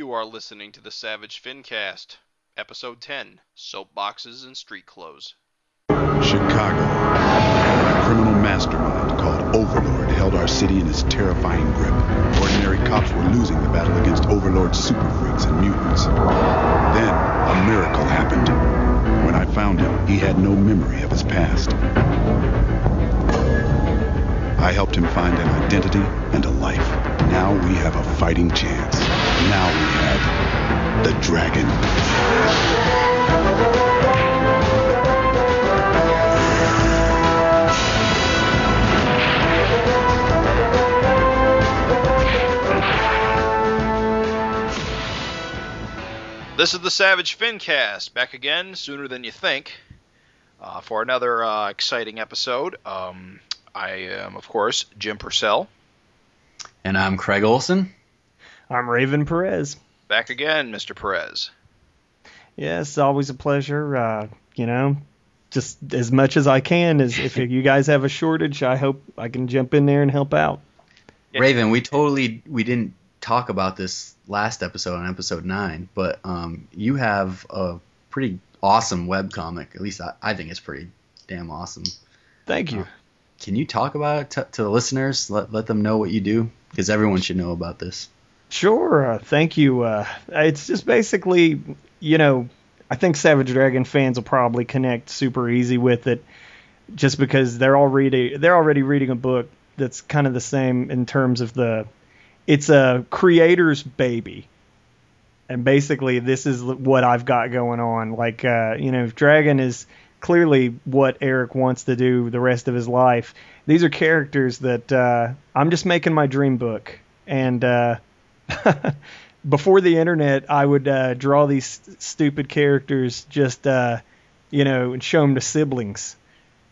You are listening to the Savage Fincast, Episode 10 Soapboxes and Street Clothes. Chicago. A criminal mastermind called Overlord held our city in his terrifying grip. Ordinary cops were losing the battle against Overlord's super freaks and mutants. Then, a miracle happened. When I found him, he had no memory of his past. I helped him find an identity and a life. Now we have a fighting chance. Now we have the dragon. This is the Savage Fincast, back again sooner than you think uh, for another uh, exciting episode. Um, I am, of course, Jim Purcell. And I'm Craig Olson. I'm Raven Perez. Back again, Mr. Perez. Yes, always a pleasure. Uh, you know, just as much as I can. As if you guys have a shortage, I hope I can jump in there and help out. Yeah. Raven, we totally we didn't talk about this last episode on episode nine, but um, you have a pretty awesome web comic. At least I, I think it's pretty damn awesome. Thank you. Uh, can you talk about it t- to the listeners? Let let them know what you do because everyone should know about this. Sure. Uh, thank you. Uh, it's just basically, you know, I think Savage Dragon fans will probably connect super easy with it, just because they're already they're already reading a book that's kind of the same in terms of the, it's a creator's baby, and basically this is what I've got going on. Like, uh, you know, Dragon is clearly what Erik wants to do the rest of his life. These are characters that uh, I'm just making my dream book, and uh, before the internet, I would uh, draw these st- stupid characters just, uh, you know, and show them to siblings.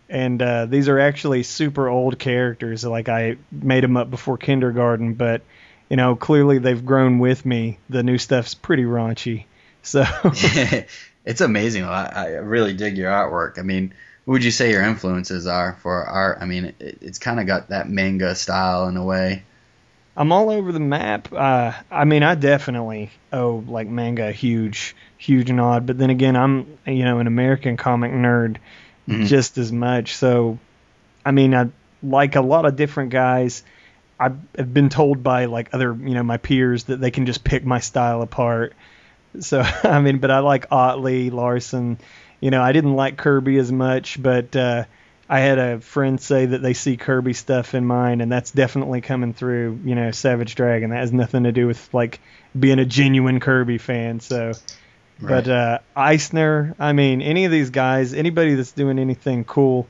And uh, these are actually super old characters. Like I made them up before kindergarten, but you know, clearly they've grown with me. The new stuff's pretty raunchy. So it's amazing. I, I really dig your artwork. I mean, what would you say your influences are for art? I mean, it, it's kind of got that manga style in a way. I'm all over the map. Uh, I mean, I definitely owe like manga a huge, huge nod. But then again, I'm you know an American comic nerd Mhm. just as much. So, I mean, I like a lot of different guys. I've have been told by like other you know my peers that they can just pick my style apart. So I mean, but I like Ottley, Larsen. You know, I didn't like Kirby as much, but uh, I had a friend say that they see Kirby stuff in mine, and that's definitely coming through. You know, Savage Dragon. That has nothing to do with like being a genuine Kirby fan. So, Right. but uh, Eisner, I mean, any of these guys, anybody that's doing anything cool,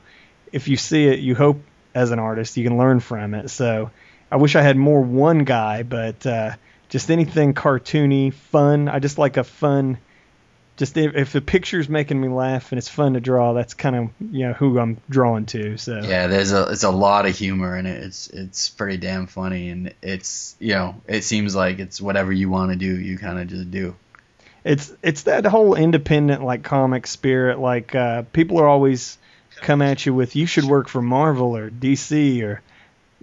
if you see it, you hope as an artist you can learn from it. So, I wish I had more one guy, but uh, just anything cartoony, fun. I just like a fun. Just if, if the picture's making me laugh and it's fun to draw, that's kind of you know who I'm drawn to. So Yeah, there's a it's a lot of humor in it. It's it's pretty damn funny, and it's you know it seems like it's whatever you want to do, you kind of just do. it's it's that whole independent like comic spirit. Like uh, people are always come at you with you should work for Marvel or DC or,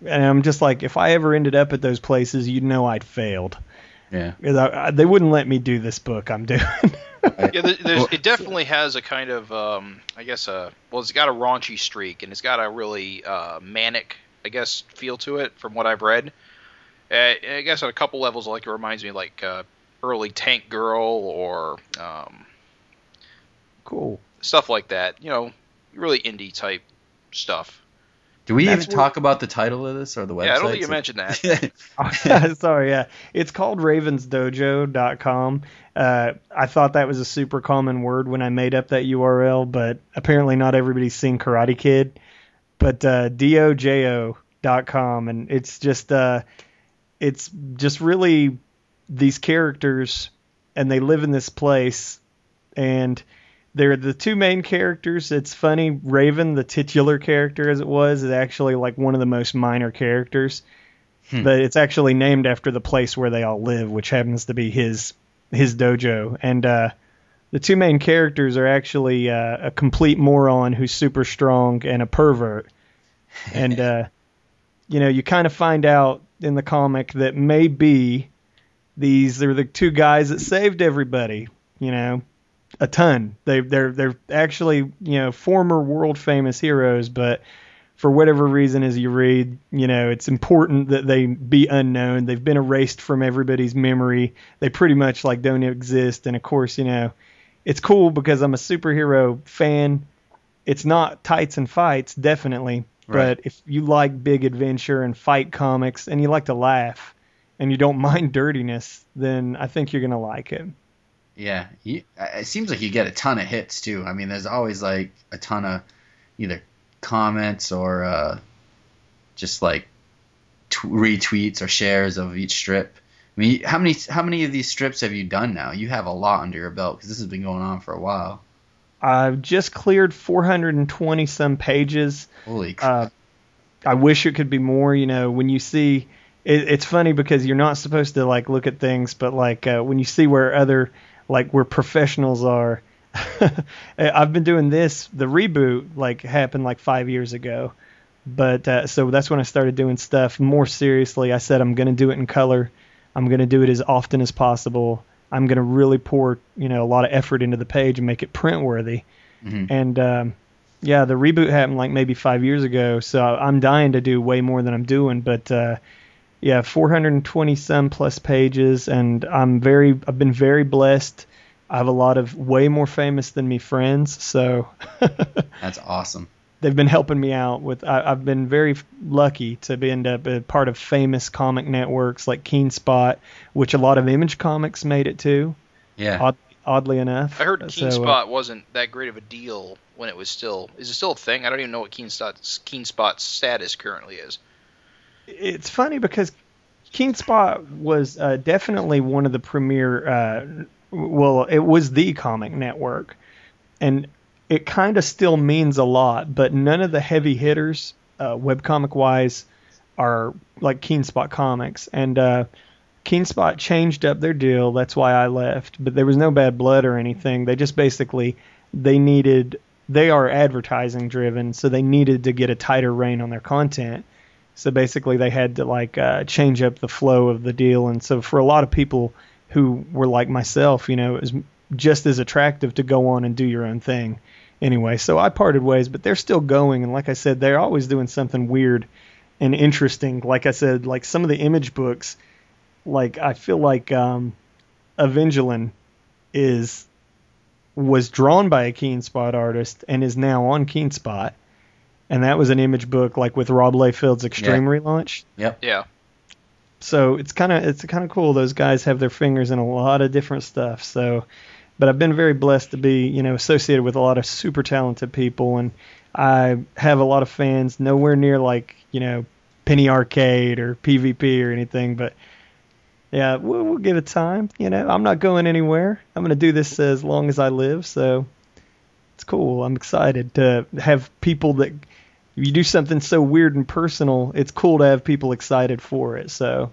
and I'm just like if I ever ended up at those places, you'd know I'd failed. Yeah. 'Cause I, I, they wouldn't let me do this book I'm doing. Yeah, there's, it definitely has a kind of, um, I guess, a well, it's got a raunchy streak, and it's got a really uh, manic, I guess, feel to it from what I've read. Uh, I guess on a couple levels, like it reminds me like uh, early Tank Girl or um, cool. stuff like that. You know, really indie type stuff. Do we That's even where- talk about the title of this or the website? Yeah, I don't think you mentioned that. Sorry, yeah. It's called ravensdojo.com. Uh, I thought that was a super common word when I made up that URL, but apparently not everybody's seen Karate Kid. But uh, dojo.com, and it's just uh, it's just really these characters, and they live in this place, and they're the two main characters. It's funny, Raven, the titular character as it was, is actually like one of the most minor characters Hmm. but it's actually named after the place where they all live, which happens to be his his dojo. And uh, the two main characters are actually uh, a complete moron who's super strong and a pervert. And uh, you know, you kind of find out in the comic that maybe these are the two guys that saved everybody. You know, a ton. They they're they're actually you know former world famous heroes, but for whatever reason, as you read, you know, it's important that they be unknown. They've been erased from everybody's memory. They pretty much like don't exist. And of course, you know, it's cool because I'm a superhero fan. It's not tights and fights, definitely. Right. But if you like big adventure and fight comics and you like to laugh and you don't mind dirtiness, then I think you're gonna like it. Yeah, you, it seems like you get a ton of hits too. I mean, there's always like a ton of either comments or uh, just like t- retweets or shares of each strip. I mean, how many how many of these strips have you done now? You have a lot under your belt because this has been going on for a while. I've just cleared 420 some pages. Holy crap! Uh, I wish it could be more. You know, when you see, it, it's funny because you're not supposed to like look at things, but like uh, when you see where other like where professionals are. I've been doing this. The reboot like happened like five years ago, but uh, so that's when I started doing stuff more seriously. I said I'm gonna do it in color. I'm gonna do it as often as possible. I'm gonna really pour you know a lot of effort into the page and make it print worthy. Mhm. And um, yeah, the reboot happened like maybe five years ago, so I'm dying to do way more than I'm doing. But uh, yeah, 420 some plus pages, and I'm very, I've been very blessed. I have a lot of way more famous than me friends, so That's awesome. they've been helping me out with. I, I've been very lucky to be end up a part of famous comic networks like Keenspot, which a lot of Image Comics made it to. Yeah. Odd, oddly enough, I heard So, Keen uh, Spot wasn't that great of a deal when it was still. Is it still a thing? I don't even know what Keenspot's Keen Spot's status currently is. It's funny because Keenspot was uh, definitely one of the premier. Uh, well, it was the comic network, and it kind of still means a lot. But none of the heavy hitters, uh, webcomic wise, are like Keenspot Comics. And uh, Keenspot changed up their deal. That's why I left. But there was no bad blood or anything. They just basically they needed. They are advertising driven, so they needed to get a tighter rein on their content. So basically, they had to like uh, change up the flow of the deal, and so for a lot of people who were like myself, you know, it was just as attractive to go on and do your own thing. Anyway, so I parted ways, but they're still going, and like I said, they're always doing something weird and interesting. Like I said, like some of the image books, like I feel like um, Avengelyne is was drawn by a Keenspot artist and is now on Keenspot and that was an image book like with Rob Liefeld's Extreme relaunch. Yep. Yeah. So it's kind of it's kind of cool. Those guys have their fingers in a lot of different stuff. So, but I've been very blessed to be you know associated with a lot of super talented people, and I have a lot of fans. Nowhere near like you know Penny Arcade or PvP or anything, but yeah, we'll, we'll give it time. You know, I'm not going anywhere. I'm gonna do this as long as I live. So it's cool. I'm excited to have people that if you do something so weird and personal, it's cool to have people excited for it. So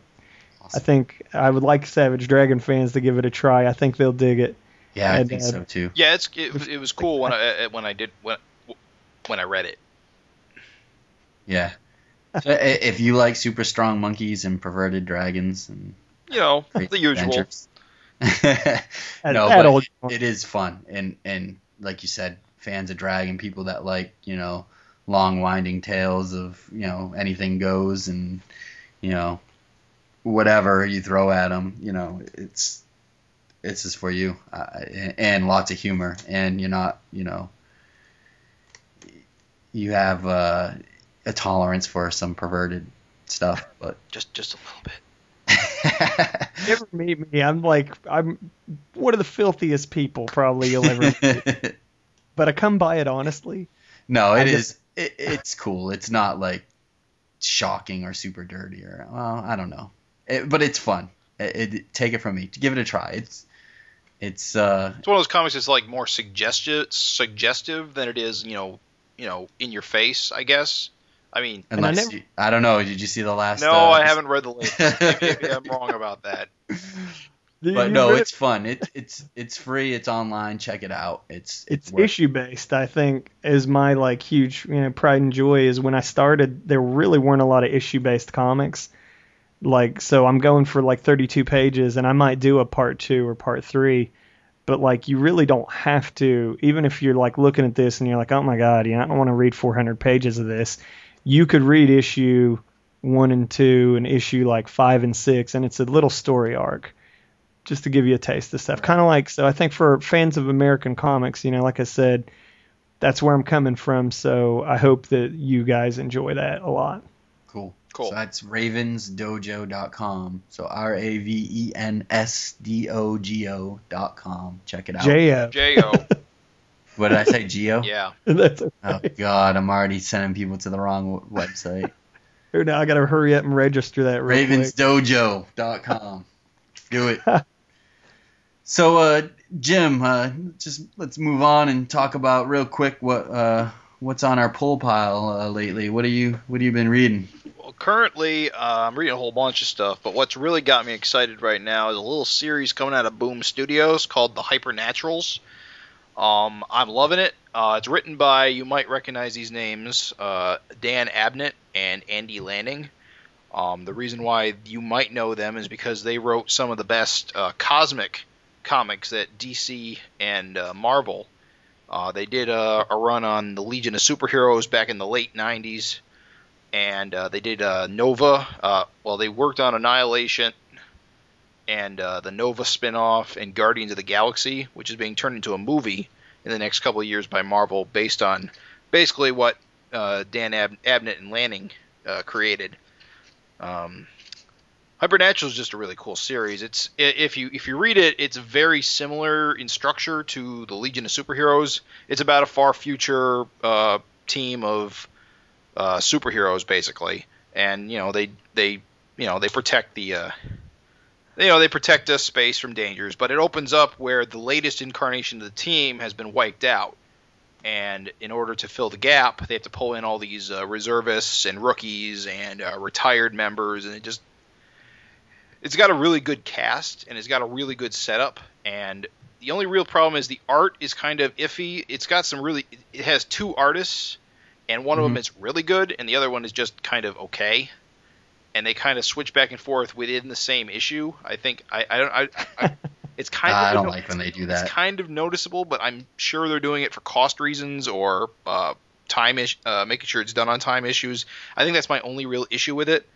I think I would like Savage Dragon fans to give it a try. I think they'll dig it. Yeah, I and, think uh, so too. Yeah, it's it, it was cool when I uh, when I did when when I read it. Yeah. So if you like super strong monkeys and perverted dragons and You know, the usual. no, at but old- it- it is fun, and and like you said, fans of Dragon, people that like you know long winding tales of you know anything goes, and you know whatever you throw at them, you know it's it's just for you, uh, and, and lots of humor, and you're not you know you have uh, a tolerance for some perverted stuff, but Just just a little bit. Never meet me? I'm like I'm one of the filthiest people probably you'll ever meet. But I come by it honestly. No, I it just- is. It, it's cool. It's not like shocking or super dirty or well, I don't know. It, but it's fun. It, it, take it from me. Give it a try. It's it's uh It's one of those comics that's like more suggestive suggestive than it is, you know, you know, in your face. I guess. I mean, And I unless never- you, I don't know. Did you see the last? One? No, uh, I haven't read the list. maybe, maybe I'm wrong about that. But no, it's fun. It, it's it's free. It's online. Check it out. It's it's worth- issue based i think is my like huge you know pride and joy is when i started there really weren't a lot of issue based comics Like, so I'm going for like 32 pages, and I might do a part two or part three. But like, you really don't have to. Even if you're like looking at this and you're like, oh my god, you know, I don't want to read 400 pages of this. You could read issue one and two and issue like five and six, and it's a little story arc just to give you a taste of stuff. Kind of like, so I think for fans of American comics, you know, like I said, that's where I'm coming from. So I hope that you guys enjoy that a lot. Cool. Cool. So that's ravensdojo.com. So R A V E N S D O G O.com. Check it out. J.O. J.O. what did I say? Geo? yeah. That's Oh, God. I'm already sending people to the wrong website. Here now I got to hurry up and register that real quick. ravensdojo.com. Do it. So, uh, Jim, uh, just let's move on and talk about real quick what uh, what's on our pull pile uh, lately. What are you What have you been reading? Well, currently, uh, I'm reading a whole bunch of stuff, but what's really got me excited right now is a little series coming out of Boom Studios called The Hypernaturals. Um, I'm loving it. Uh, it's written by, you might recognize these names, Dan Abnett and Andy Lanning. Um, the reason why you might know them is because they wrote some of the best cosmic comics that DC and uh, Marvel. Uh, they did a, a run on the Legion of Superheroes back in the late 90s and uh, they did uh, Nova. Uh, well, they worked on Annihilation and uh, the Nova spin-off and Guardians of the Galaxy, which is being turned into a movie in the next couple of years by Marvel, based on basically what Dan Ab- Abnett and Lanning created. Um, Hypernatural is just a really cool series. It's if you if you read it, it's very similar in structure to the Legion of Superheroes. It's about a far future uh, team of uh, superheroes basically, and you know they they you know they protect the uh, you know they protect us space from dangers. But it opens up where the latest incarnation of the team has been wiped out, and in order to fill the gap, they have to pull in all these uh, reservists and rookies and uh, retired members, and it just it's got a really good cast and it's got a really good setup. And the only real problem is the art is kind of iffy. It's got some really it has two artists and one of them is really good and the other one is just kind of okay. And they kind of switch back and forth within the same issue. I think i i don't i, I it's kind of I don't like when they do that. it's kind of noticeable but i'm sure they're doing it for cost reasons or uh time ish, uh, making sure it's done on time issues. I think that's my only real issue with it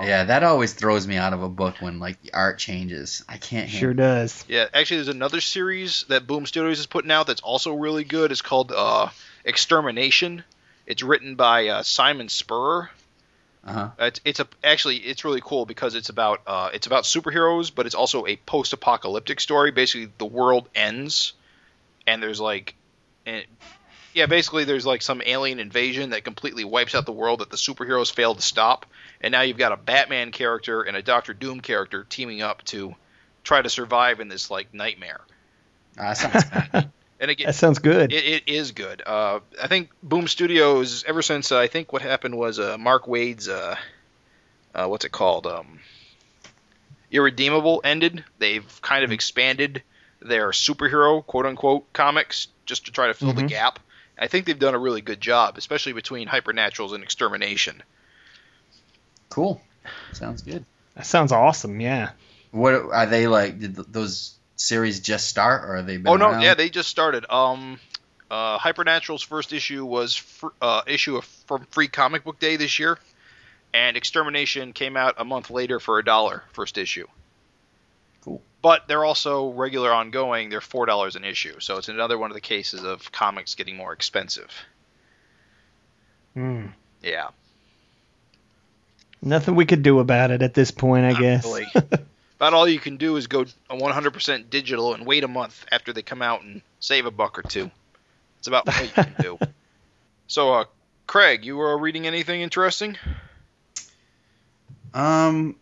um, Yeah, that always throws me out of a book when like the art changes. I can't. Sure handle does. Yeah, actually, there's another series that Boom Studios is putting out that's also really good. It's called uh, Extermination. It's written by uh, Simon Spurrier. Uh-huh. It's, it's a actually it's really cool because it's about uh, it's about superheroes, but it's also a post-apocalyptic story. Basically, the world ends, and there's like, and, yeah, basically there's like some alien invasion that completely wipes out the world that the superheroes fail to stop, and now you've got a Batman character and a Doctor Doom character teaming up to try to survive in this like nightmare. Ah, that sounds bad. And again, That sounds good. it, it is good. Uh, I think Boom Studios, ever since uh, I think what happened was uh, Mark Waid's, uh, uh, what's it called, um, Irredeemable ended. They've kind of expanded their superhero quote unquote comics just to try to fill the Mhm. gap. I think they've done a really good job, especially between Hypernaturals and Extermination. Cool. Sounds good. that sounds awesome. Yeah. What are they like? Did those series just start, or are they? Been Oh no, around? yeah, they just started. Um, uh, Hypernatural's first issue was fr- uh, issue of, from Free Comic Book Day this year, and Extermination came out a month later for a dollar first issue. Cool. But they're also regular ongoing. They're four dollars an issue, so it's another one of the cases of comics getting more expensive. Hmm. Yeah, Nothing we could do about it at this point, I Not guess. really. about all you can do is go 100% digital and wait a month after they come out and save a buck or two. It's about all you can do. So, uh, Craig, you were reading anything interesting? Um,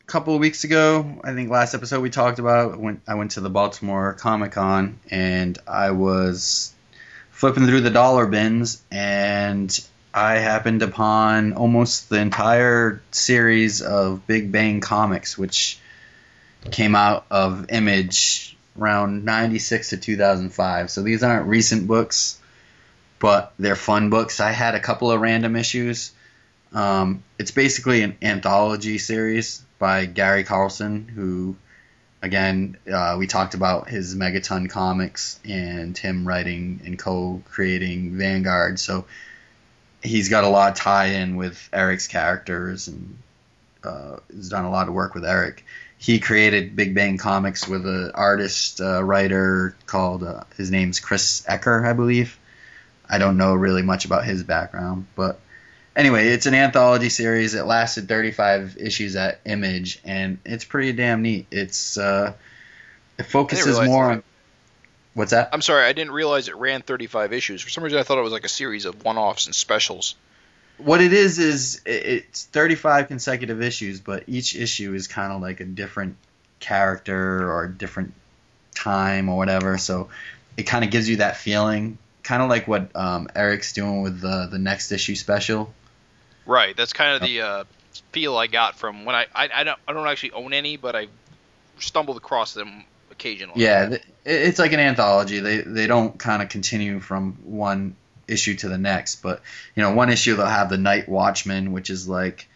a couple of weeks ago, I think last episode we talked about when I went to the Baltimore Comic Con and I was flipping through the dollar bins and I happened upon almost the entire series of Big Bang comics, which came out of Image around 96 to 2005. So these aren't recent books, but they're fun books. I had a couple of random issues Um, it's basically an anthology series by Gary Carlson, who, again, uh, we talked about his Megaton comics and him writing and co-creating Vanguard. So he's got a lot of tie-in with Erik's characters and uh, has done a lot of work with Erik. He created Big Bang Comics with an artist uh, writer called uh, his name's Chris Ecker, I believe. I don't know really much about his background, but anyway, it's an anthology series. It lasted 35 issues at Image, and it's pretty damn neat. It's uh, it focuses more on. What's that? I'm sorry, I didn't realize it ran 35 issues. For some reason, I thought it was like a series of one-offs and specials. What it is is it's 35 consecutive issues, but each issue is kind of like a different character or a different time or whatever. So it kind of gives you that feeling, kind of like what um, Erik's doing with the the next issue special. Right. That's kind of the uh, feel I got from when I, I I don't I don't actually own any, but I stumbled across them occasionally. Yeah, it's like an anthology. They they don't kind of continue from one issue to the next, but you know, one issue they'll have the Knight Watchman, which is like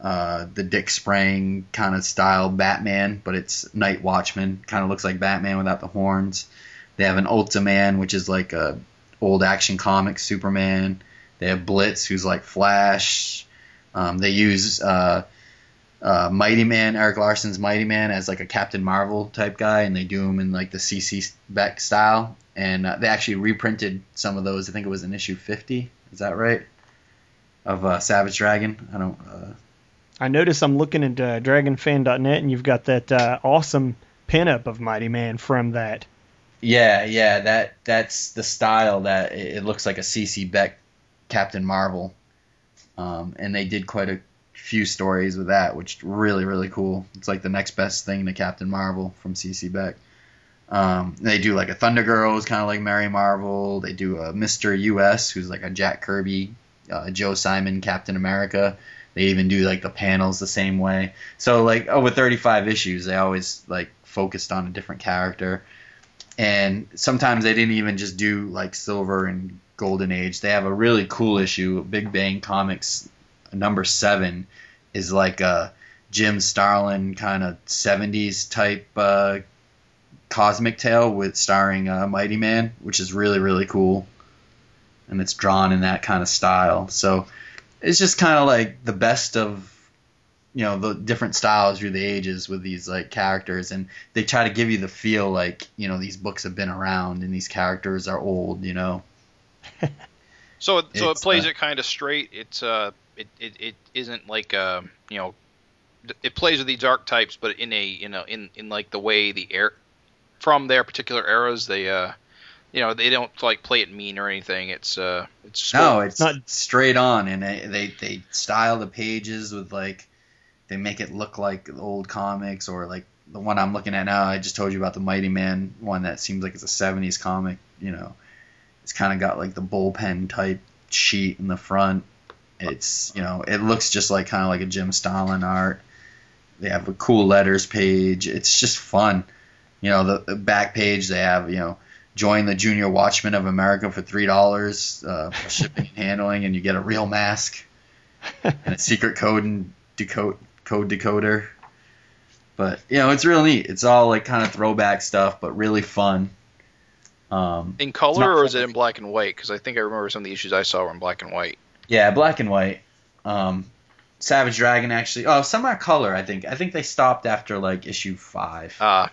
uh, the Dick Sprang kind of style Batman, but it's Knight Watchman. Kind of looks like Batman without the horns. They have an Ultiman, which is like a old action comic Superman. They have Blitz, who's like Flash. Um, they use uh, uh, Mighty Man, Erik Larsen's Mighty Man, as like a Captain Marvel type guy, and they do him in like the CC Beck style. And uh, they actually reprinted some of those. I think it was in issue 50. Is that right? Of uh, Savage Dragon. I don't. Uh, I notice I'm looking at uh, DragonFan.net, and you've got that uh, awesome pinup of Mighty Man from that. Yeah, yeah, that that's the style that it, it looks like a CC Beck Captain Marvel, um, and they did quite a few stories with that, which really really cool. It's like the next best thing to Captain Marvel from CC Beck. Um, they do like a Thunder Girls, kind of like Mary Marvel. They do a Mister U.S., who's like a Jack Kirby, uh, Joe Simon, Captain America. They even do like the panels the same way. So like over 35 issues, they always like focused on a different character. And sometimes they didn't even just do like Silver and golden age. They have a really cool issue. Big Bang Comics number seven is like a Jim Starlin kind of 70s type uh, cosmic tale with starring uh, Mighty Man, which is really really cool, and it's drawn in that kind of style. So it's just kind of like the best of you know the different styles through the ages with these like characters and they try to give you the feel like you know these books have been around and these characters are old you know so it, so it plays uh, it kind of straight. It's uh it, it, it isn't like uh you know it plays with these archetypes, but in a you know in in like the way the air from their particular eras they uh you know they don't like play it mean or anything. It's uh it's no, it's not straight on, and they, they they style the pages with like they make it look like old comics or like the one I'm looking at now. I just told you about the Mighty Man one that seems like it's a '70s comic. You know, it's kind of got like the bullpen type sheet in the front. It's you know it looks just like kind of like a Jim Starlin art. They have a cool letters page. It's just fun. You know the, the back page they have you know join the Junior Watchmen of America for three dollars uh, shipping and handling, and you get a real mask and a secret code and decode code decoder. But you know it's real neat. It's all like kind of throwback stuff, but really fun. Um, in color or is it in black and white? Because I think I remember some of the issues I saw were in black and white. Yeah, black and white. Um, Savage Dragon actually. Oh, some are color. I think. I think they stopped after like issue five. Ah. Uh,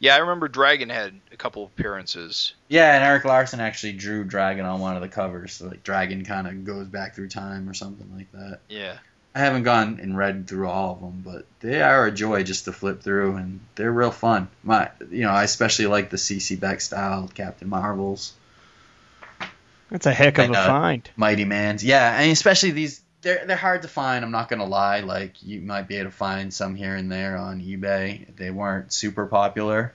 yeah, I remember Dragon had a couple appearances. Yeah, and Erik Larsen actually drew Dragon on one of the covers. So like Dragon kind of goes back through time or something like that. Yeah. I haven't gone and read through all of them, but they are a joy just to flip through, and they're real fun. My, you know, I especially like the CC Beck style Captain Marvels. That's a heck of and, a uh, find. Mighty Man's, yeah, and especially these. They're they're hard to find. I'm not gonna lie. Like you might be able to find some here and there on eBay. They weren't super popular,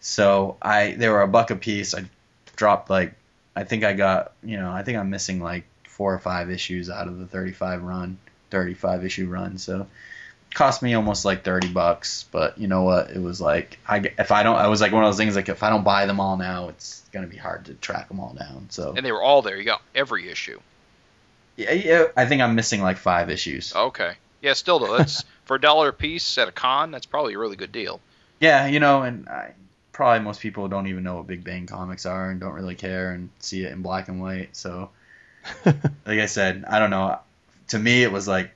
so I they were a buck a piece. I dropped like I think I got you know I think I'm missing like four or five issues out of the 35 run 35 issue run. So cost me almost like 30 bucks, but you know what? It was like I if I don't I was like one of those things like if I don't buy them all now, it's going to be hard to track them all down. So And they were all there. You got every issue. Yeah, yeah, I think I'm missing like five issues. Okay. Yeah, still though, that's for a dollar a piece at a con. That's probably a really good deal. Yeah, you know, and I, probably most people don't even know what Big Bang comics are and don't really care and see it in black and white. So, like I said, I don't know. To me, it was like,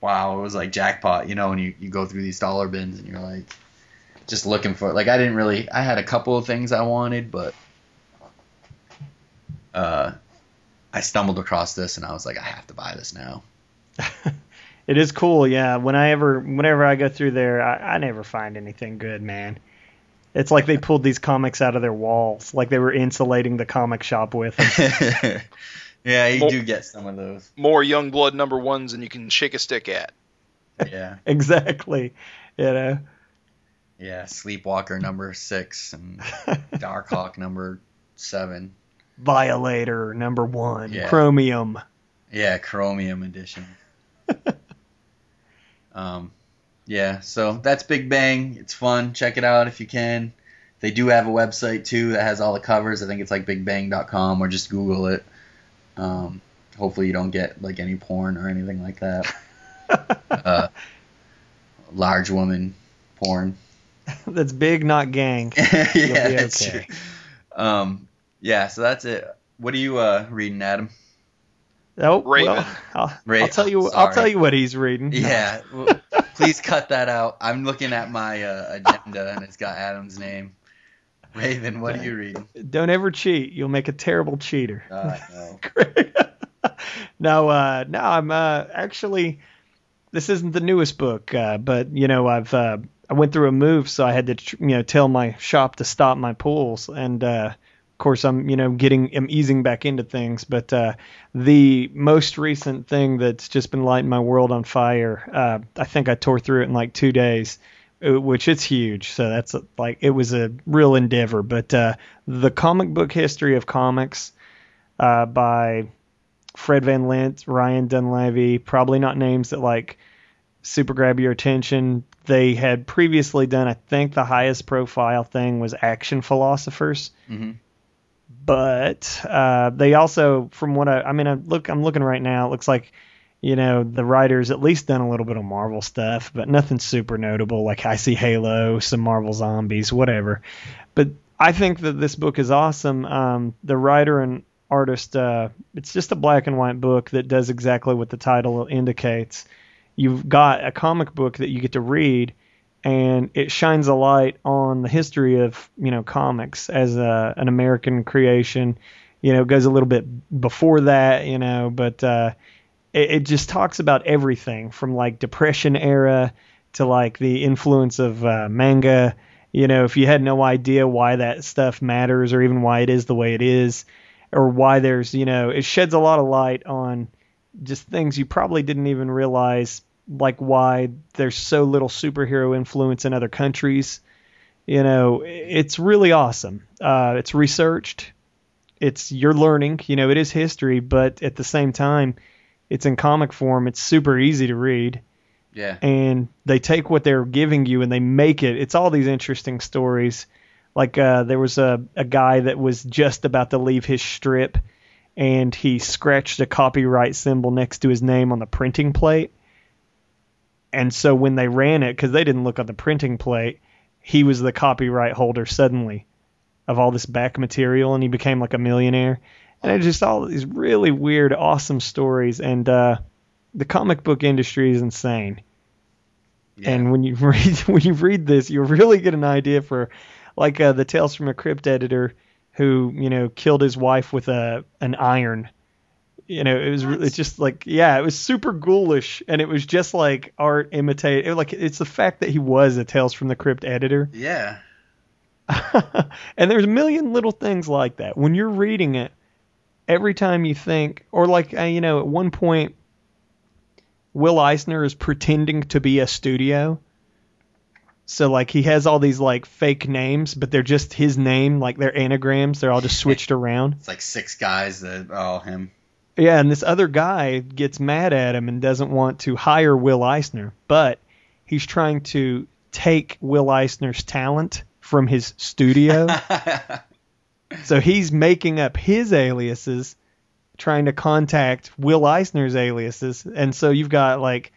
wow, it was like jackpot. You know, when you, you go through these dollar bins and you're like, just looking for it. like I didn't really. I had a couple of things I wanted, but uh, I stumbled across this and I was like, I have to buy this now. It is cool, yeah. When I ever, whenever I go through there, I, I never find anything good, man. It's like they pulled these comics out of their walls, like they were insulating the comic shop with. them. yeah, you Well- do get some of those. More Youngblood number ones than you can shake a stick at. Yeah, exactly, you know. yeah. Sleepwalker number six and Darkhawk number seven. Violator number one, Yeah. Chromium. Yeah, Chromium edition. um, yeah, so that's Big Bang. It's fun. Check it out if you can. They do have a website too that has all the covers. I think it's like bigbang.com or just Google it. Um, hopefully you don't get like any porn or anything like that. uh, large woman porn. That's big, not gang. yeah, be that's okay. true. Um, yeah, so that's it. What are you uh, reading, Adam? Oh, Raven. well, I'll, Ra- I'll tell you. I'll tell you what he's reading. Yeah. well, Please cut that out. I'm looking at my uh, agenda and it's got Adam's name. Raven, what are you reading? Don't ever cheat. You'll make a terrible cheater. Uh, no. no, uh, no, I'm uh, actually. This isn't the newest book, uh, but you know, I've uh, I went through a move, so I had to tr- you know tell my shop to stop my pulls, and uh, of course I'm you know getting I'm easing back into things. But uh, the most recent thing that's just been lighting my world on fire, uh, I think I tore through it in like two days. Uh, Which it's huge, so that's like it was a real endeavor. But uh, the comic book history of comics uh, by Fred Van Lente, Ryan Dunlavey, probably not names that like super grab your attention. They had previously done, I think, the highest profile thing was Action Philosophers, Mhm. but uh, they also, from what I, I mean, I look, I'm looking right now. It looks like, you know, the writers at least done a little bit of Marvel stuff, but nothing super notable. Like I see Halo, some Marvel zombies, whatever. But I think that this book is awesome. Um, the writer and artist, uh, it's just a black and white book that does exactly what the title indicates. You've got a comic book that you get to read, and it shines a light on the history of you know comics as a, an American creation. You know, it goes a little bit before that, you know, but uh, it, it just talks about everything from like Depression era to like the influence of uh, manga. You know, if you had no idea why that stuff matters or even why it is the way it is, or why there's, you know, it sheds a lot of light on just things you probably didn't even realize, like why there's so little superhero influence in other countries. You know, it's really awesome. Uh, it's researched. It's you're learning. You know, it is history, but at the same time, it's in comic form. It's super easy to read Yeah. and they take what they're giving you and they make it. It's all these interesting stories. Like uh, there was a, a guy that was just about to leave his strip, and he scratched a copyright symbol next to his name on the printing plate. And so when they ran it, because they didn't look on the printing plate, he was the copyright holder suddenly of all this back material, and he became like a millionaire. And it's just all these really weird, awesome stories. And uh, the comic book industry is insane. Yeah. And when you read when you read this, you really get an idea for, like uh, the Tales from a Crypt editor, who you know killed his wife with a an iron. You know, it was it's just like yeah, it was super ghoulish, and it was just like art imitate. It, like it's the fact that he was a Tales from the Crypt editor, yeah. and there's a million little things like that. When you're reading it, every time you think, or like uh, you know, at one point, Will Eisner is pretending to be a studio. So like he has all these like fake names, but they're just his name, like they're anagrams. They're all just switched around. It's like six guys that all him. Yeah, and this other guy gets mad at him and doesn't want to hire Will Eisner, but he's trying to take Will Eisner's talent from his studio. so he's making up his aliases, trying to contact Will Eisner's aliases, and so you've got like,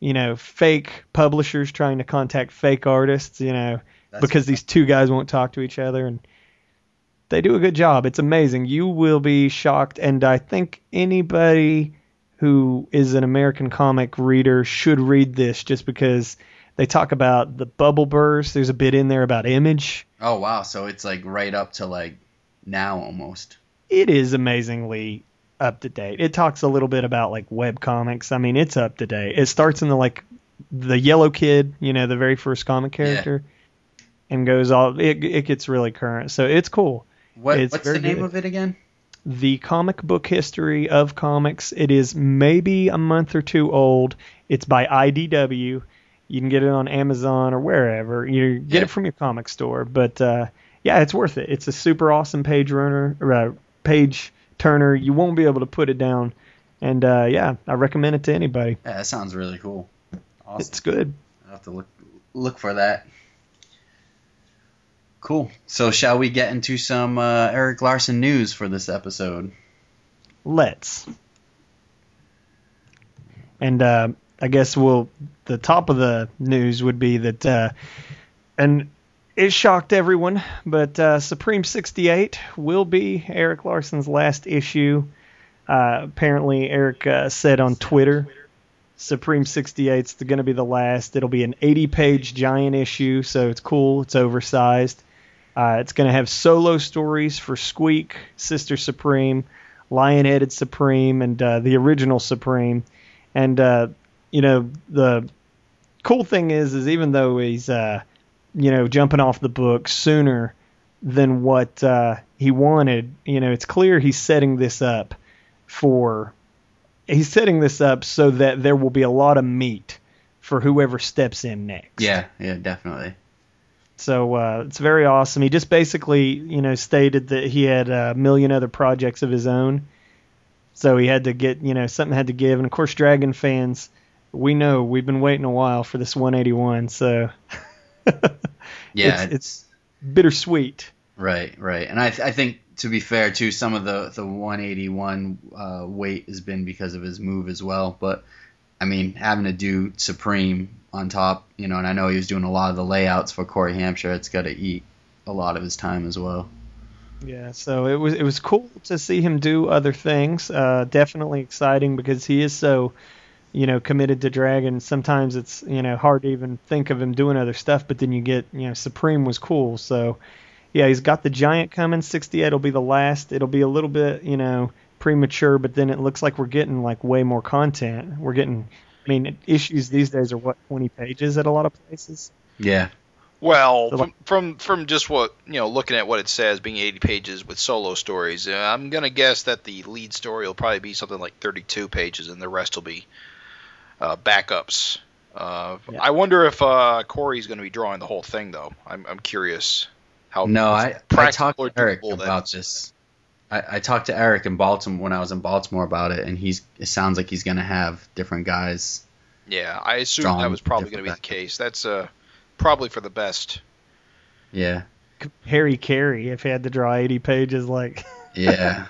you know, fake publishers trying to contact fake artists, you know, That's- because these two guys won't talk to each other, and they do a good job. It's amazing. You will be shocked, and I think anybody who is an American comic reader should read this just because they talk about the bubble burst. There's a bit in there about image. Oh wow, so it's like right up to like now almost. It is amazingly up to date. It talks a little bit about like web comics. I mean, it's up to date. It starts in the like the yellow kid, you know, the very first comic character, and goes all. It it gets really current, so it's cool. What It's what's the name good. of it again? the comic book history of comics. It is maybe a month or two old. It's by IDW. You can get it on Amazon or wherever. You get Yeah. it from your comic store, but uh, yeah, it's worth it. It's a super awesome page runner, or, uh, page turner. You won't be able to put it down, and uh, yeah, I recommend it to anybody. Yeah, that sounds really cool. Awesome. It's good. I'll have to look look for that. Cool. So shall we get into some uh, Erik Larsen news for this episode? Let's. And uh, I guess we'll. The top of the news would be that, uh, and it shocked everyone, but uh, Supreme 68 will be Erik Larsen's last issue. Uh, apparently, Erik uh, said on Twitter, Supreme 68 is going to be the last. It'll be an 80 page giant issue, so it's cool. It's oversized. Uh, it's going to have solo stories for Squeak, Sister Supreme, Lion-Headed Supreme, and uh, the original Supreme. And uh, you know the cool thing is, is even though he's you know jumping off the book sooner than what uh, he wanted, you know it's clear he's setting this up for he's setting this up so that there will be a lot of meat for whoever steps in next. Yeah, yeah, definitely. So uh, it's very awesome. He just basically, you know, stated that he had a million other projects of his own. So he had to get, you know, something had to give. And of course, Dragon fans, we know we've been waiting a while for this 181. So Yeah, it's, it's bittersweet. right, right. And I, th- I think to be fair too, some of the the 181 uh, weight has been because of his move as well. But I mean, having to do Supreme on top, you know, and I know he was doing a lot of the layouts for Corey Hamscher. It's got to eat a lot of his time as well. Yeah, so it was it was cool to see him do other things. Uh, definitely exciting because he is so, you know, committed to Dragon. Sometimes it's you know hard to even think of him doing other stuff, but then you get you know Supreme was cool. So yeah, he's got the Giant coming. 68 will be the last. It'll be a little bit you know premature, but then it looks like we're getting like way more content. We're getting, I mean, issues these days are what 20 pages at a lot of places. Yeah, Well, So, from, from from just what you know, looking at what it says, being 80 pages with solo stories, uh, I'm gonna guess that the lead story will probably be something like 32 pages, and the rest will be uh, backups. Uh, Yeah. I wonder if uh, Corey's going to be drawing the whole thing, though. I'm, I'm curious how. No, I, I talked to Erik about is. this. I, I talked to Erik in Baltimore when I was in Baltimore about it, and he's. It sounds like he's gonna have different guys. Yeah, I assume that was probably going to be the case. That's uh, probably for the best. Yeah, Harry Carey, if he had to draw 80 pages, like. yeah,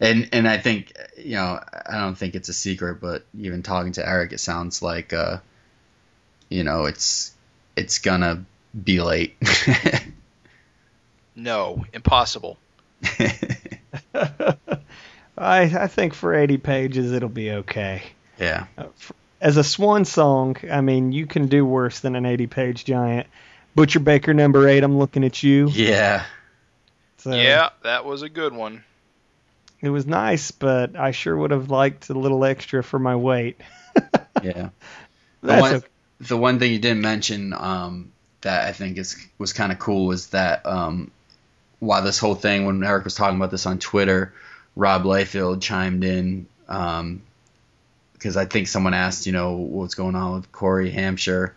and and I think you know I don't think it's a secret, but even talking to Erik, it sounds like uh, you know, it's it's gonna be late. No, impossible. I I think for 80 pages it'll be okay. yeah, As a swan song, I mean, you can do worse than an 80 page giant. Butcher Baker number 8, I'm looking at you. yeah, So yeah, that was a good one. It was nice, but I sure would have liked a little extra for my weight. yeah. The one, okay. the one thing you didn't mention um, that I think is was kind of cool was that um, while this whole thing, when Erik was talking about this on Twitter, Rob Liefeld chimed in because I think someone asked, you know, what's going on with Corey Hamscher,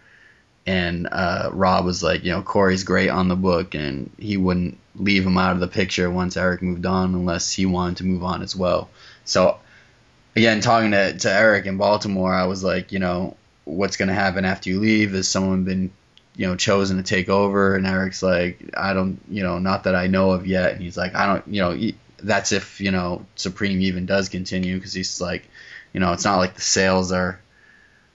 and uh, Rob was like, you know, Corey's great on the book, and he wouldn't leave him out of the picture once Erik moved on unless he wanted to move on as well. So again, talking to, to Erik in Baltimore, I was like, you know, what's going to happen after you leave? Has someone been, you know, chosen to take over? And Eric's like, I don't, you know, not that I know of yet. And he's like, I don't, you know, that's if you know Supreme even does continue because he's like, you know, it's not like the sales are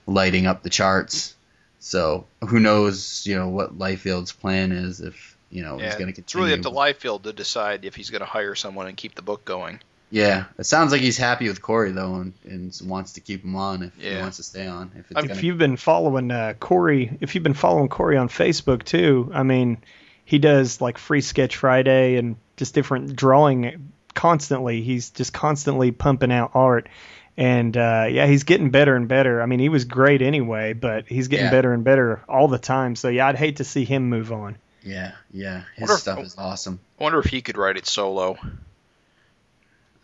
lighting up the charts. So who knows, you know, what Liefeld's plan is if you know he's Yeah, going to continue. it's really up to Liefeld to decide if he's going to hire someone and keep the book going. Yeah, it sounds like he's happy with Corey though, and, and wants to keep him on if he wants to stay on. If it's I'm- gonna, If you've been following uh, Corey, if you've been following Corey on Facebook too, I mean, he does like Free Sketch Friday and just different drawing constantly. He's just constantly pumping out art. And uh, yeah, he's getting better and better. I mean, he was great anyway, but he's getting Yeah. better and better all the time. So yeah, I'd hate to see him move on. Yeah, yeah, his Wonder if- stuff is awesome. I wonder if he could write it solo.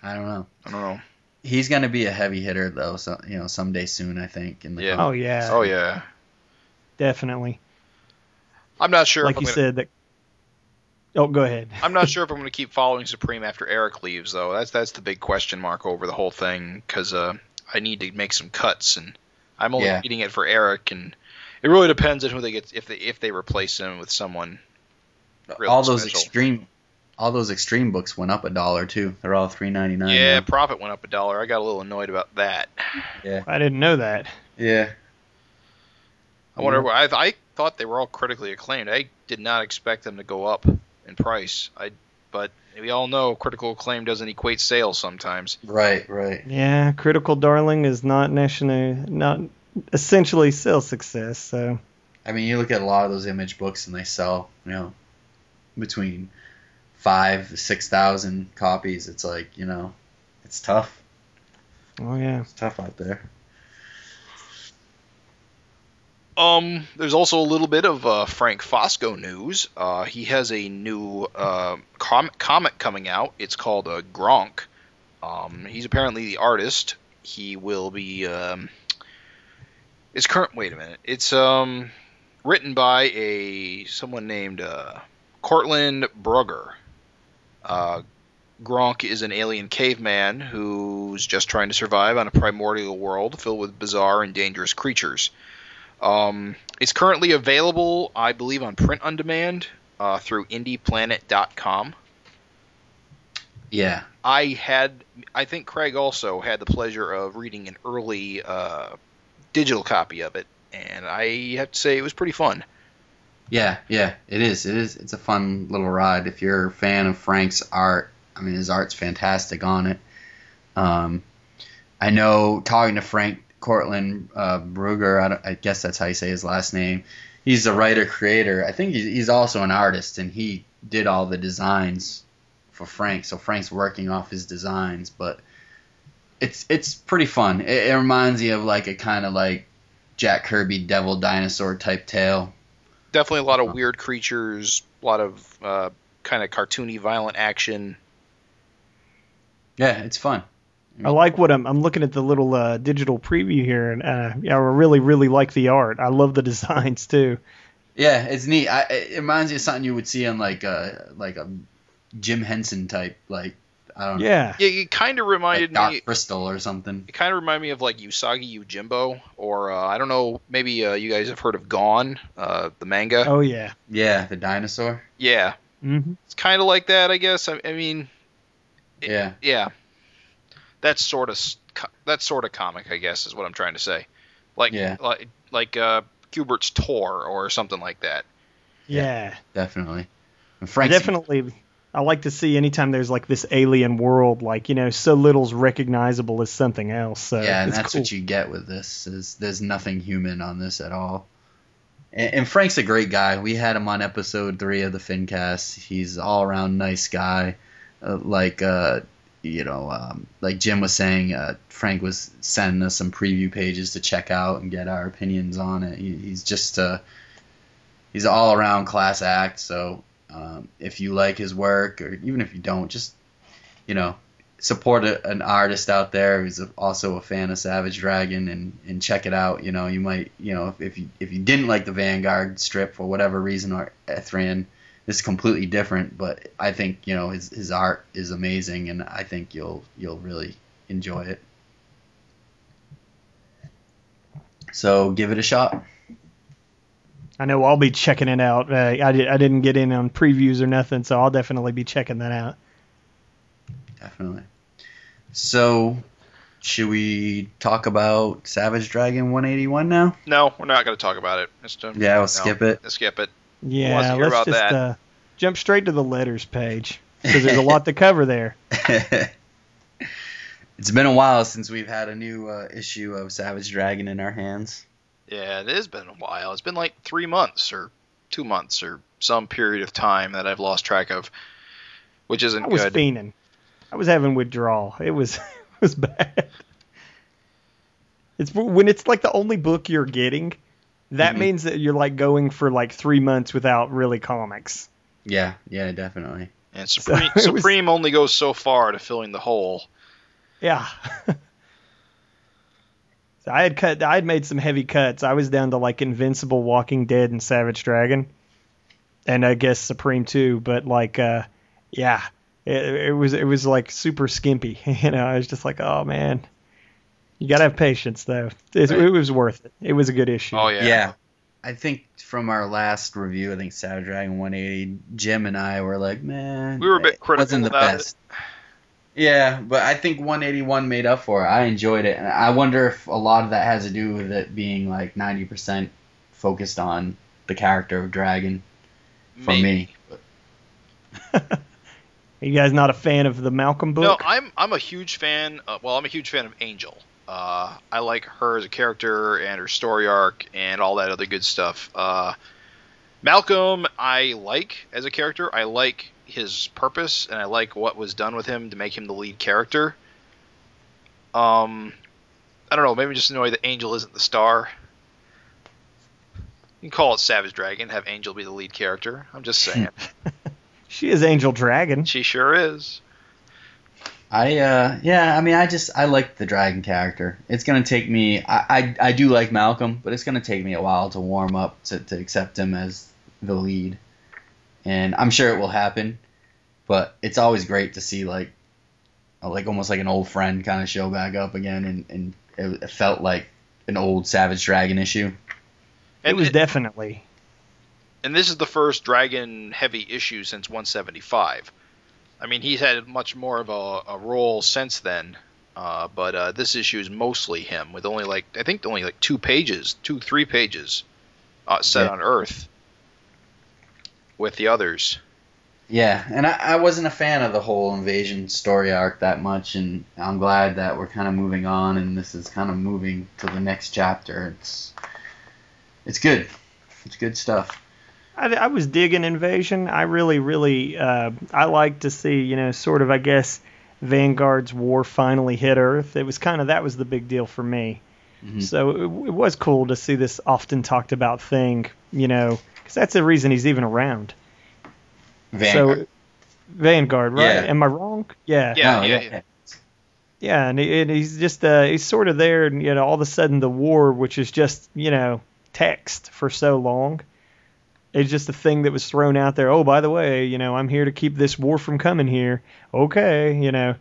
I don't know. I don't know. He's gonna be a heavy hitter though, so you know someday soon I think. In the Yeah. Oh yeah, Oh yeah, definitely. I'm not sure. like if you I'm gonna, said that. Oh, go ahead. I'm not sure if I'm going to keep following Supreme after Erik leaves, though. That's that's the big question mark over the whole thing because uh, I need to make some cuts, and I'm only Yeah. reading it for Erik, and it really depends on who they get if they if they replace him with someone. really all those special. extreme, all those extreme books went up a dollar too. They're all three ninety nine. Yeah, Prophet went up a dollar. I got a little annoyed about that. Yeah, I didn't know that. yeah. I wonder. I I thought they were all critically acclaimed. I did not expect them to go up in price. I but we all know critical acclaim doesn't equate sales sometimes. Right, right. Yeah, Critical Darling is not national, not essentially sales success. So I mean, you look at a lot of those image books, and they sell, you know, between five, six thousand copies. It's like, you know, it's tough. oh yeah. It's tough out there. Um, there's also a little bit of uh, Frank Fosco news. Uh, he has a new uh, com- comic coming out. It's called uh, Gronk. Um, he's apparently the artist. He will be. Um, it's current. Wait a minute. It's um, written by a someone named uh, Cortland Brugger. Uh, Gronk is an alien caveman who's just trying to survive on a primordial world filled with bizarre and dangerous creatures. Um, it's currently available, I believe, on print on demand uh, through IndyPlanet.com. Yeah, I had, I think Craig also had the pleasure of reading an early uh, digital copy of it, and I have to say it was pretty fun. yeah, yeah. It is. It is. It's a fun little ride. If you're a fan of Frank's art, I mean, his art's fantastic on it. Um, I know talking to Frank Cortland uh, Brugger, I, I guess that's how you say his last name. He's a writer creator. I think he's, he's also an artist, and he did all the designs for Frank. So Frank's working off his designs, but it's it's pretty fun. It, it reminds you of like a kind of like Jack Kirby Devil Dinosaur type tale. Definitely a lot of weird creatures, a lot of uh, kind of cartoony, violent action. Yeah, it's fun. I like what I'm. I'm looking at the little uh, digital preview here, and uh, yeah, I really, really like the art. I love the designs too. Yeah, it's neat. I, it reminds you of something you would see on like a like a Jim Henson type like I don't know, Yeah, Yeah, it kind of like reminded Dark me. Crystal or something. It kind of reminded me of like Usagi Yojimbo, or uh, I don't know, maybe uh, you guys have heard of Gon, uh, the manga. Oh yeah. Yeah, the dinosaur. Yeah, hmm it's kind of like that, I guess. I, I mean, it- Yeah. yeah, that's sort of that's sort of comic, I guess, is what I'm trying to say. Like, Yeah. like, like uh, Kubert's Tor or something like that. Yeah. Definitely. Frank definitely. I like to see anytime there's like this alien world, like you know, so little's recognizable as something else. So yeah, and that's cool. what you get with this. Is there's nothing human on this at all. And, and Frank's a great guy. We had him on episode three of the FinCast. He's all around nice guy. Uh, like uh, you know, um, like Jim was saying, uh, Frank was sending us some preview pages to check out and get our opinions on it. He, he's just uh, he's an all around class act. So um, if you like his work, or even if you don't, just you know, support a, an artist out there who's a, also a fan of Savage Dragon and, and check it out. You know, you might, you know, if, if you if you didn't like the Vanguard strip for whatever reason or Ethran is completely different, but I think you know his his art is amazing, and I think you'll you'll really enjoy it. So give it a shot. I know I'll be checking it out. Uh, I did. I didn't get in on previews or nothing, so I'll definitely be checking that out. definitely. So, should we talk about Savage Dragon 181 now? No, we're not going to talk about it. Just, Yeah, we'll no, skip it. Let's skip it. Yeah, Wants to hear let's about just that. Uh, jump straight to the letters page because there's a lot to cover there. it's been a while since we've had a new uh, issue of Savage Dragon in our hands. Yeah, it has been a while. It's been like three months or two months or some period of time that I've lost track of, which isn't I was good. fiending. I was having withdrawal. It was it was bad. It's when it's like the only book you're getting. That Mhm. means that you're like going for like three months without really comics. Yeah, yeah, definitely. And Supreme, it was- Supreme only goes so far to filling the hole. Yeah. so I had cut. I had made some heavy cuts. I was down to like Invincible, Walking Dead, and Savage Dragon, and I guess Supreme too. But like, uh, yeah, it, it was it was like super skimpy. You know, I was just like, oh man, you gotta have patience though. It, Right. it was worth it. It was a good issue. Oh yeah. Yeah. I think from our last review, I think Savage Dragon 180, Jim and I were like, man, We were a bit critical wasn't the about it. Best. Yeah, but I think 181 made up for it. I enjoyed it, and I wonder if a lot of that has to do with it being like 90% focused on the character of Dragon for Maybe. me. Are you guys not a fan of the Malcolm book? No, I'm I'm a huge fan. Uh, well, I'm a huge fan of Angel. Uh, I like her as a character and her story arc and all that other good stuff. Uh, Malcolm, I like as a character. I like his purpose and I like what was done with him to make him the lead character. Um, I don't know. Maybe just annoyed that Angel isn't the star. You can call it Savage Dragon. Have Angel be the lead character. I'm just saying. she is Angel Dragon. she sure is. I uh yeah, I mean I just I like the dragon character. It's gonna take me I, I I do like Malcolm, but it's gonna take me a while to warm up to, to accept him as the lead. And I'm sure it will happen. But it's always great to see like uh, like almost like an old friend kind of show back up again and, and it, it felt like an old Savage Dragon issue. it was definitely. and this is the first dragon heavy issue since 175. I mean, he's had much more of a, a role since then, uh, but uh, this issue is mostly him, with only like I think only like two pages, two three pages, uh, set Yeah. on Earth. With the others, Yeah, and I, I wasn't a fan of the whole invasion story arc that much, and I'm glad that we're kind of moving on, and this is kind of moving to the next chapter. It's it's good. It's good stuff. I, I was digging Invasion. I really, really, uh, I like to see, you know, sort of, I guess, Vanguard's war finally hit Earth. It was kind of that was the big deal for me. Mhm. So it, it was cool to see this often talked about thing, you know, because that's the reason he's even around. Vanguard. So Vanguard, right? Yeah. Am I wrong? Yeah. Yeah, No, yeah, yeah. Yeah, and, he, and he's just uh, he's sort of there, and you know, all of a sudden the war, which is just you know text for so long, it's just a thing that was thrown out there. Oh, by the way, you know, I'm here to keep this war from coming here. Okay, you know,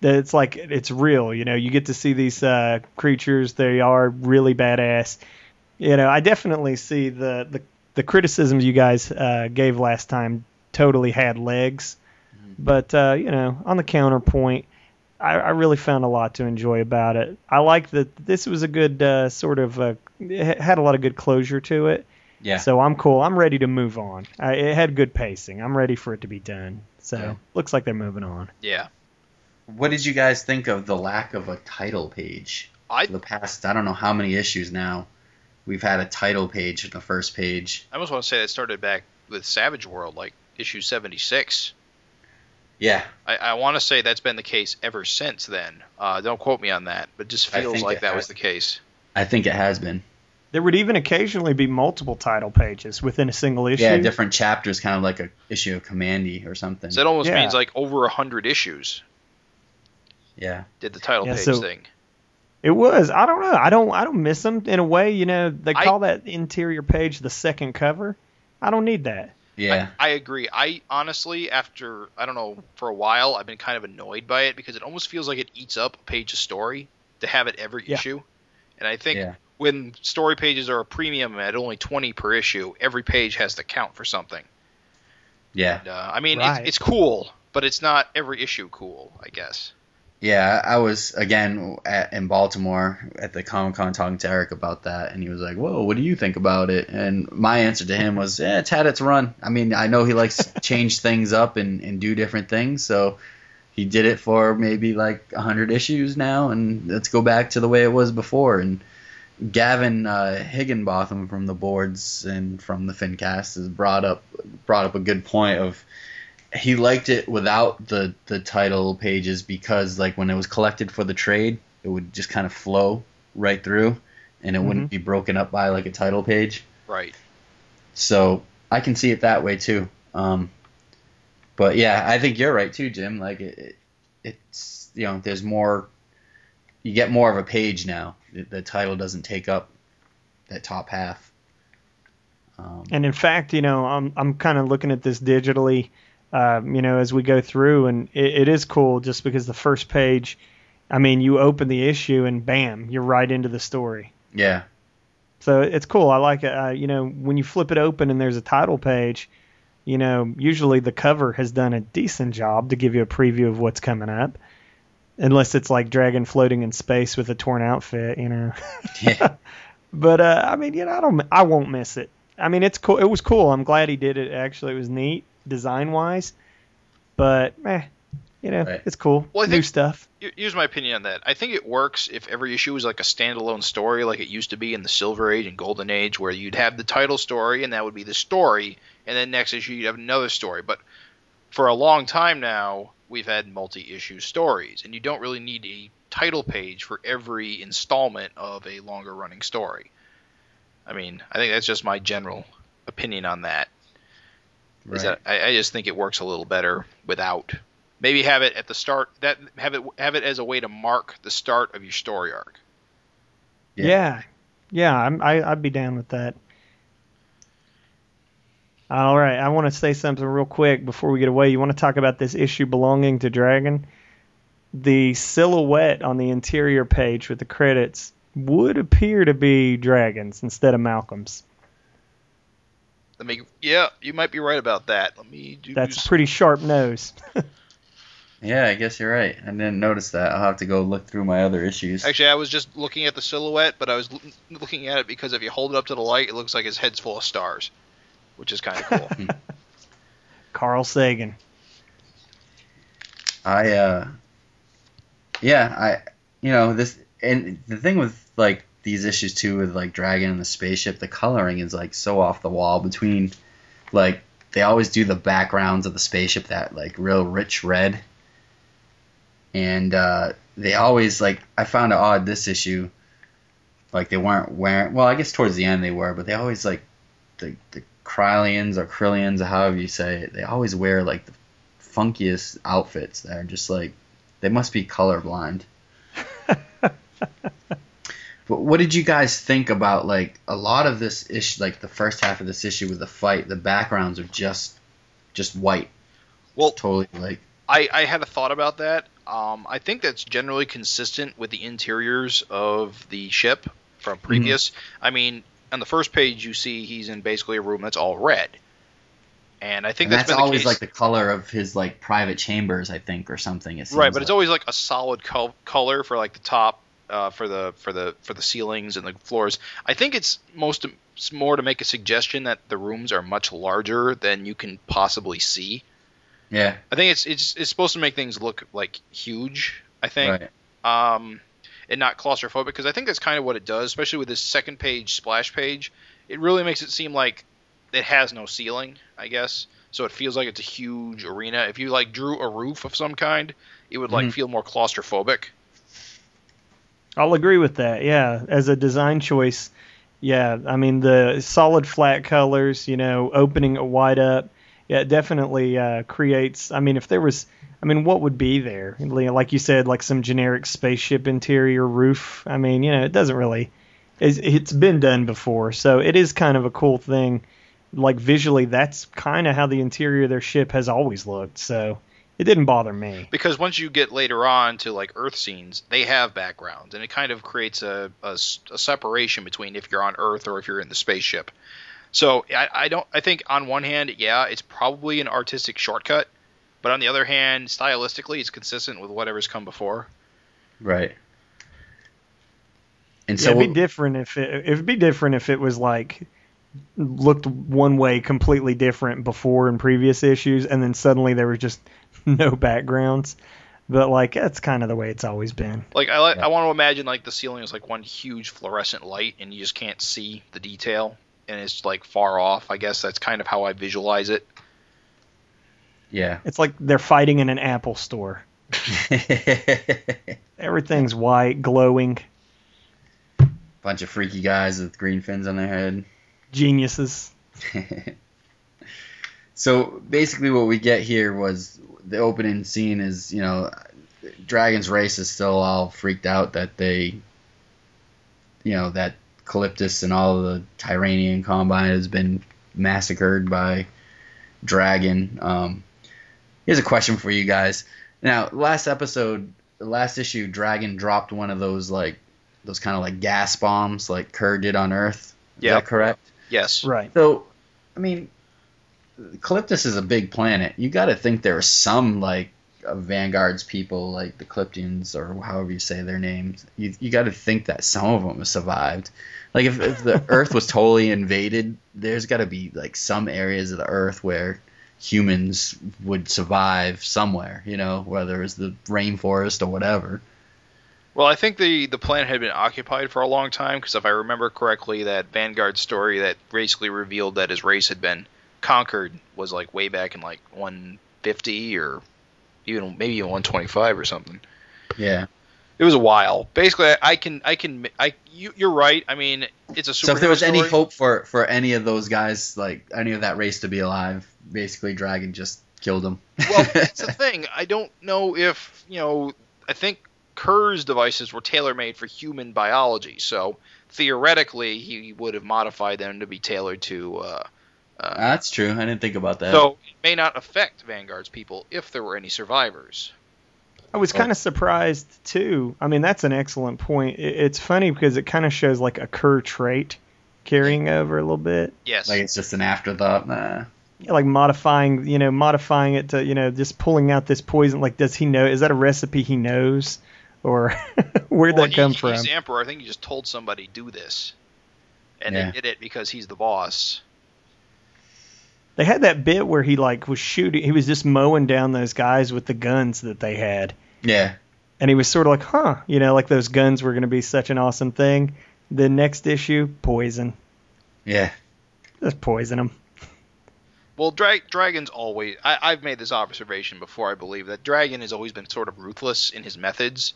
that it's like it's real. You know, you get to see these uh, creatures; they are really badass. You know, I definitely see the the, the criticisms you guys uh, gave last time totally had legs, but uh, you know, on the counterpoint. I, I really found a lot to enjoy about it. I like that this was a good uh, sort of uh, it had a lot of good closure to it. Yeah. So I'm cool. I'm ready to move on. I, it had good pacing. I'm ready for it to be done. So Yeah. looks like they're moving on. yeah. What did you guys think of the lack of a title page? I the past, I don't know how many issues now, we've had a title page in the first page. I almost want to say that started back with Savage World, like issue 76. Yeah. I, I want to say that's been the case ever since then. Uh, don't quote me on that, but just I feels like that has. was the case. I think it has been. There would even occasionally be multiple title pages within a single issue. Yeah, different chapters, kind of like a issue of Kamandi or something. So that almost Yeah. means like over a hundred issues yeah. did the title Yeah, page so- thing. It was. I don't know. I don't. I don't miss them in a way. You know, they I- call that interior page the second cover. I don't need that. Yeah. I, I agree. I honestly, after I don't know, for a while, I've been kind of annoyed by it because it almost feels like it eats up a page of story to have it every Yeah. issue. And I think Yeah. when story pages are a premium at only twenty per issue, every page has to count for something. Yeah. And, uh, I mean, Right. it's, it's cool, but but it's not every issue cool, I guess. Yeah, I was again at, in Baltimore at the Comic Con talking to Erik about that, and he was like, "Whoa, what do you think about it?" And my answer to him was, "Yeah, it's had its run. I mean, I know he likes to change things up and, and do different things, so he did it for maybe like hundred issues now, and let's go back to the way it was before." And Gavin uh, Higginbotham from the boards and from the FinCast has brought up brought up a good point of he liked it without the the title pages because like when it was collected for the trade, it would just kind of flow right through, and it mm-hmm. wouldn't be broken up by like a title page. Right. So I can see it that way too. Um, but yeah, I think you're right too, Jim. Like it, it, it's you know there's more, you get more of a page now. The, the title doesn't take up that top half. Um, and in fact, you know, I'm I'm kind of looking at this digitally um, you know, as we go through, and it, it is cool just because the first page, I mean, you open the issue and bam, you're right into the story. Yeah. So it's cool. I like it. Uh, you know, when you flip it open and there's a title page, you know, usually the cover has done a decent job to give you a preview of what's coming up. Unless it's like Dragon floating in space with a torn outfit, you know. Yeah. but uh, I mean, you know, I don't, I won't miss it. I mean, it's cool. It was cool. I'm glad he did it. Actually, it was neat design wise, but eh, you know, right. it's cool. Well, I New stuff. Here's my opinion on that. I think it works if every issue is like a standalone story, like it used to be in the Silver Age and Golden Age, where you'd have the title story and that would be the story, and then next issue you'd have another story. But for a long time now, we've had multi-issue stories, and you don't really need a title page for every installment of a longer-running story. I mean, I think that's just my general opinion on that. Right. That, I, I just think it works a little better without. Maybe have it at the start. That have it have it as a way to mark the start of your story arc. Yeah, yeah, yeah I'm, I, I'd be down with that. All right, I want to say something real quick before we get away. You want to talk about this issue belonging to Dragon? The silhouette on the interior page with the credits would appear to be Dragon's instead of Malcolm's. Let me. Yeah, you might be right about that. Let me do. That's a pretty sharp nose. yeah, I guess you're right. I didn't notice that. I'll have to go look through my other issues. Actually, I was just looking at the silhouette, but I was looking at it because if you hold it up to the light, it looks like his head's full of stars, which is kind of cool. Carl Sagan. I uh, yeah, I you know this and the thing with like these issues too with like Dragon and the spaceship, the coloring is like so off the wall between like they always do the backgrounds of the spaceship that like real rich red. And uh, they always like I found it odd this issue like they weren't wearing well, I guess towards the end they were, but they always like the the Krylians or Krillians or however you say it, they always wear like the funkiest outfits that are just like they must be colorblind. But what did you guys think about like a lot of this issue, like the first half of this issue with the fight? The backgrounds are just just white. Well, totally like. I I had a thought about that. Um, I think that's generally consistent with the interiors of the ship from mm-hmm. previous. Mm-hmm. I mean, on the first page you see he's in basically a room that's all red. And I think and that's, that's always like the color of his like private chambers, I think, or something. right, but like. it's always like a solid co- color for like the top uh, for the for the for the ceilings and the floors. I think it's most it's more to make a suggestion that the rooms are much larger than you can possibly see. Yeah, I think it's it's it's supposed to make things look like huge. I think, right. um, and not claustrophobic because I think that's kind of what it does, especially with this second page splash page. It really makes it seem like it has no ceiling. I guess so. It feels like it's a huge arena. If you like drew a roof of some kind, it would like mm-hmm. feel more claustrophobic. I'll agree with that. Yeah, as a design choice, yeah. I mean the solid flat colors, you know, opening it wide up, yeah, it definitely uh, creates. I mean, if there was, I mean, what would be there? Like you said, like some generic spaceship interior roof. I mean, you know, it doesn't really. It's, it's been done before, so it is kind of a cool thing. Like visually, that's kind of how the interior of their ship has always looked. So it didn't bother me because once you get later on to like Earth scenes, they have backgrounds, and it kind of creates a, a, a separation between if you're on Earth or if you're in the spaceship. So I, I, don't. I think on one hand, yeah, it's probably an artistic shortcut, But on the other hand, stylistically, it's consistent with whatever's come before. Right. And Yeah, so it'd be different if it it'd be different if it was like looked one way completely different before in previous issues and then suddenly there was just no backgrounds. But like that's kind of the way it's always been. Like I, like, Yeah. I want to imagine like the ceiling is like one huge fluorescent light, and you just can't see the detail, and it's like far off. I guess that's kind of how I visualize it. yeah. It's like they're fighting in an Apple store. Everything's white, glowing, Bunch of freaky guys with green fins on their head. geniuses. so basically, what we get here was the opening scene is you know, Dragon's race is still all freaked out that they, you know, that Calyptus and all the Tyranian Combine has been massacred by Dragon. Um, here's a question for you guys. Now, last episode, the last issue, Dragon dropped one of those like those kind of like gas bombs like Kurr did on Earth. Yeah. correct? Yes. Right. So, I mean, Calyptus is a big planet. You got to think there are some like Vanguard's people, like the Cliptians or however you say their names. You you got to think that some of them have survived. Like if, if the Earth was totally invaded, there's got to be like some areas of the Earth where humans would survive somewhere. You know, whether it's the rainforest or whatever. Well, I think the the planet had been occupied for a long time because if I remember correctly, that Vanguard story that basically revealed that his race had been conquered was like way back in like 150 or even maybe even 125 or something. Yeah. It was a while. Basically, I can I can I you, you're right. I mean, it's a super. So if there was any hope for for any of those guys, like any of that race to be alive, basically Dragon just killed them. well, that's the thing. I don't know if you know. I think Kurr's devices were tailor made for human biology, so theoretically he would have modified them to be tailored to. Uh, uh, That's true. I didn't think about that. so it may not affect Vanguard's people if there were any survivors. I was kind of surprised too. I mean, that's an excellent point. It, it's funny because it kind of shows like a Kurr trait carrying over a little bit. Yes. like it's just an afterthought. Nah. like modifying you know modifying it to you know just pulling out this poison like does he know is that a recipe he knows or where'd Well, that come he, from He's the emperor. I think he just told somebody do this, and Yeah. they did it because he's the boss. They had that bit where he like was shooting he was just mowing down those guys with the guns that they had Yeah. and he was sort of like huh you know like those guns were going to be such an awesome thing the next issue poison Yeah. just poison them Well, Dra- Dragon's always. I, I've made this observation before. I believe that Dragon has always been sort of ruthless in his methods.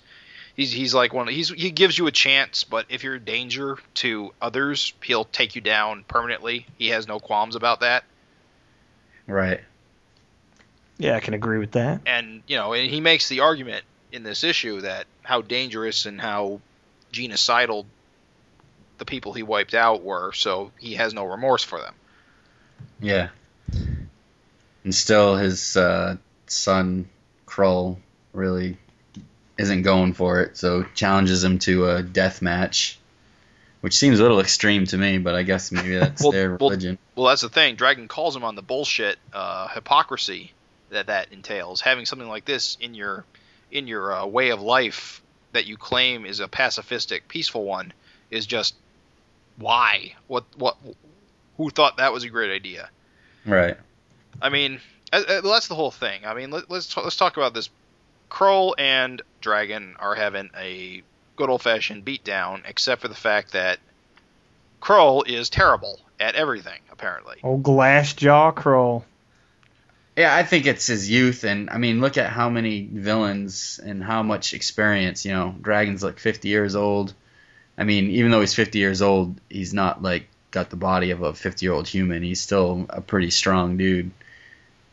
He's he's like one. He's he gives you a chance, but if you're a danger to others, he'll take you down permanently. He has no qualms about that. Right. yeah i can agree with that And you know, and he makes the argument in this issue that how dangerous and how genocidal the people he wiped out were. So he has no remorse for them. Yeah. And still, his uh, son Krull really isn't going for it, so challenges him to a death match, which seems a little extreme to me, but I guess maybe that's Well- their religion. Well, that's the thing. Dragon calls him on the bullshit uh, hypocrisy that that entails. Having something like this in your in your uh, way of life that you claim is a pacifistic, peaceful one is just why? What? What? Who thought that was a great idea? Right. I mean, uh, uh, that's the whole thing. I mean, let, let's let's talk about this. Kroll and Dragon are having a good old fashioned beatdown, except for the fact that Kroll is terrible at everything, apparently. old glass jaw crawl Yeah, I think it's his youth, and I mean, look at how many villains and how much experience. You know, Dragon's like 50 years old. I mean, even though he's 50 years old, he's not like got the body of a 50 year old human. He's still a pretty strong dude.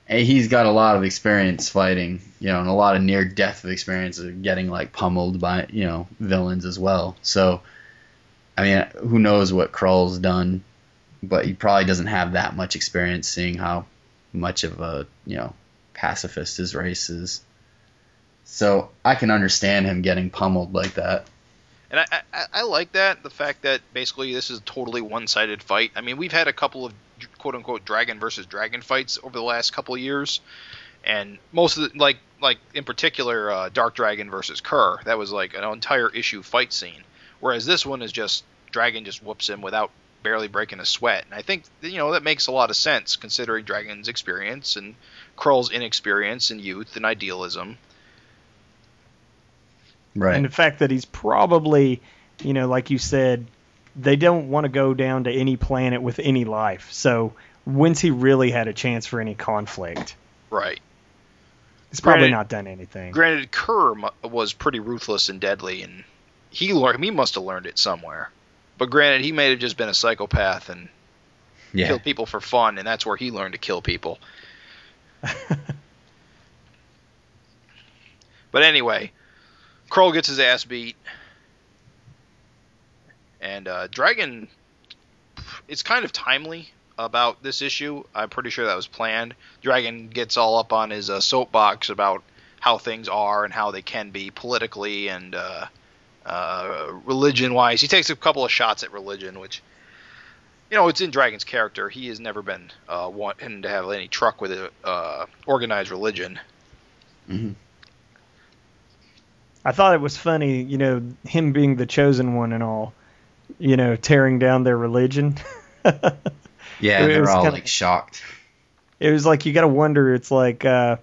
He's got a lot of experience fighting, you know, and a lot of near death experience of getting like pummeled by, you know, villains as well. So, I mean, who knows what Krull's done, but he probably doesn't have that much experience seeing how much of a you know pacifist his race is. So I can understand him getting pummeled like that. And I, I, I like that the fact that basically this is a totally one-sided fight. I mean, we've had a couple of quote-unquote dragon versus dragon fights over the last couple of years, and most of the like like in particular uh, Dark Dragon versus Kurr, that was like an entire issue fight scene. Whereas this one is just Dragon just whoops him without barely breaking a sweat. And I think you know that makes a lot of sense considering Dragon's experience and Krull's inexperience and youth and idealism. Right. And the fact that he's probably, you know, like you said, they don't want to go down to any planet with any life. So when's he really had a chance for any conflict? Right. He's probably Granted- not done anything. Granted, Kurr was pretty ruthless and deadly, and he learned he must have learned it somewhere. But granted, he may have just been a psychopath and yeah. killed people for fun, and that's where he learned to kill people. But anyway, Kroll gets his ass beat, and uh, Dragon. It's kind of timely about this issue. I'm pretty sure that was planned. Dragon gets all up on his uh, soapbox about how things are and how they can be politically and uh, uh, religion-wise. He takes a couple of shots at religion, which you know it's in Dragon's character. He has never been uh, wanting to have any truck with a, uh, organized religion. Mhm. I thought it was funny, you know, him being the chosen one and all, you know, tearing down their religion. Yeah, It they're was all kinda- like shocked. it was like you got to wonder. It's like, uh,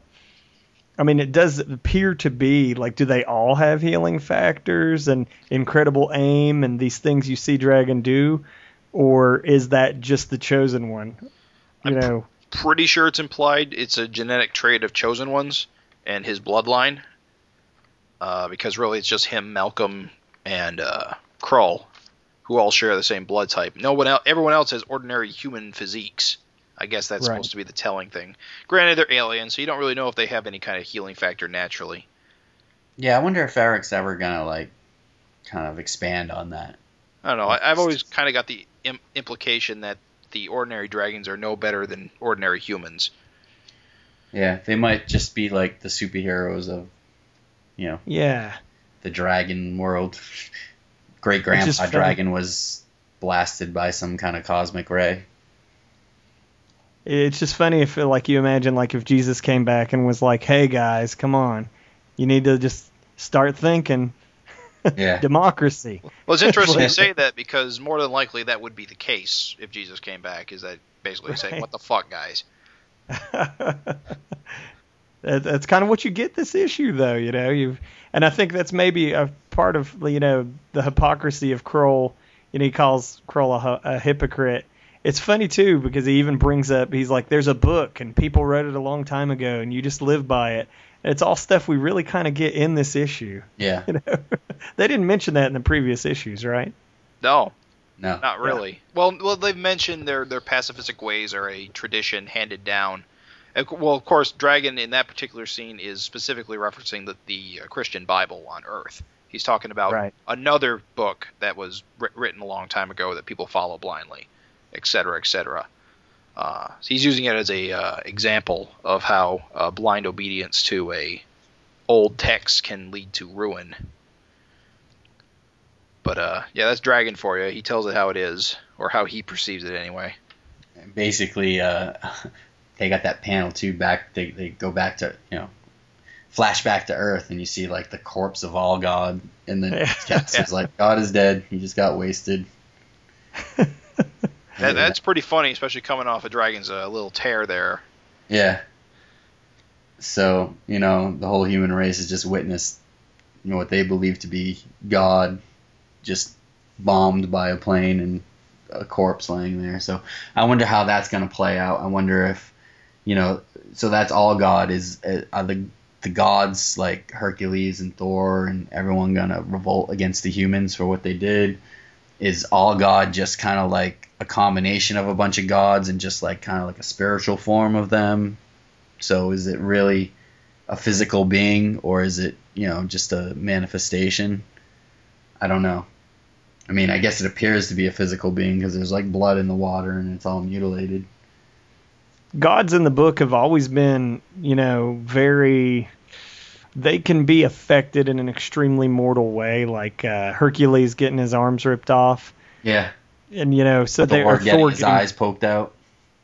I mean, it does appear to be like, do they all have healing factors and incredible aim and these things you see Dragon do, or is that just the chosen one? You I'm pr- know, pretty sure it's implied it's a genetic trait of chosen ones and his bloodline. Uh, because really, it's just him, Malcolm, and uh, Krull, who all share the same blood type. No one else, everyone else has ordinary human physiques. I guess that's Right. supposed to be the telling thing. Granted, they're aliens, so you don't really know if they have any kind of healing factor naturally. Yeah, I wonder if Erik's ever gonna like kind of expand on that. I don't know. I, I've always kind of got the Im- implication that the ordinary dragons are no better than ordinary humans. Yeah, they might just be like the superheroes of, you know, yeah. the dragon world. Great Which is grandpa dragon was blasted by some kind of cosmic ray. It's just funny if, like, you imagine, like, if Jesus came back and was like, "Hey guys, come on, you need to just start thinking Yeah. democracy." Well, it's interesting Like- to say that because more than likely that would be the case if Jesus came back. Is that basically saying, "What the fuck, guys"? that, that's kind of what you get this issue, though. You know, you and I think that's maybe a part of you know the hypocrisy of Kroll. You know, he calls Kroll a, a hypocrite. It's funny too because he even brings up he's like, "There's a book and people wrote it a long time ago, and you just live by it." And it's all stuff we really kind of get in this issue. Yeah. You know, they didn't mention that in the previous issues, right? No, No. not really. Well, well, they've mentioned their their pacifistic ways are a tradition handed down. And, Well, of course, Dragon in that particular scene is specifically referencing the the uh, Christian Bible on Earth. He's talking about Right. another book that was wri- written a long time ago that people follow blindly, et cetera, et cetera. Uh, so he's using it as a uh, example of how uh, blind obedience to a old text can lead to ruin. But uh, yeah, that's Dragon for you. He tells it how it is, or how he perceives it anyway. Basically, uh, they got that panel too. Back, they they go back to you know, flashback to Earth, and you see like the corpse of all God, and then Caps is like, God is dead. He just got wasted. That, that's pretty funny, especially coming off of Dragon's uh, little tear there. Yeah. So, you know, the whole human race has just witnessed you know, what they believe to be God just bombed by a plane and a corpse laying there. So I wonder how that's going to play out. I wonder if, you know, so that's all God is uh, are the the gods like Hercules and Thor and everyone to revolt against the humans for what they did? Is all God just kind of like a combination of a bunch of gods and just like kind of like a spiritual form of them? So is it really a physical being or is it, you know, just a manifestation? I don't know. I mean, I guess it appears to be a physical being because there's like blood in the water and it's all mutilated. Gods in the book have always been, you know, very. They can be affected in an extremely mortal way, like uh, Hercules getting his arms ripped off, Yeah. and you know, so they are getting his eyes poked out.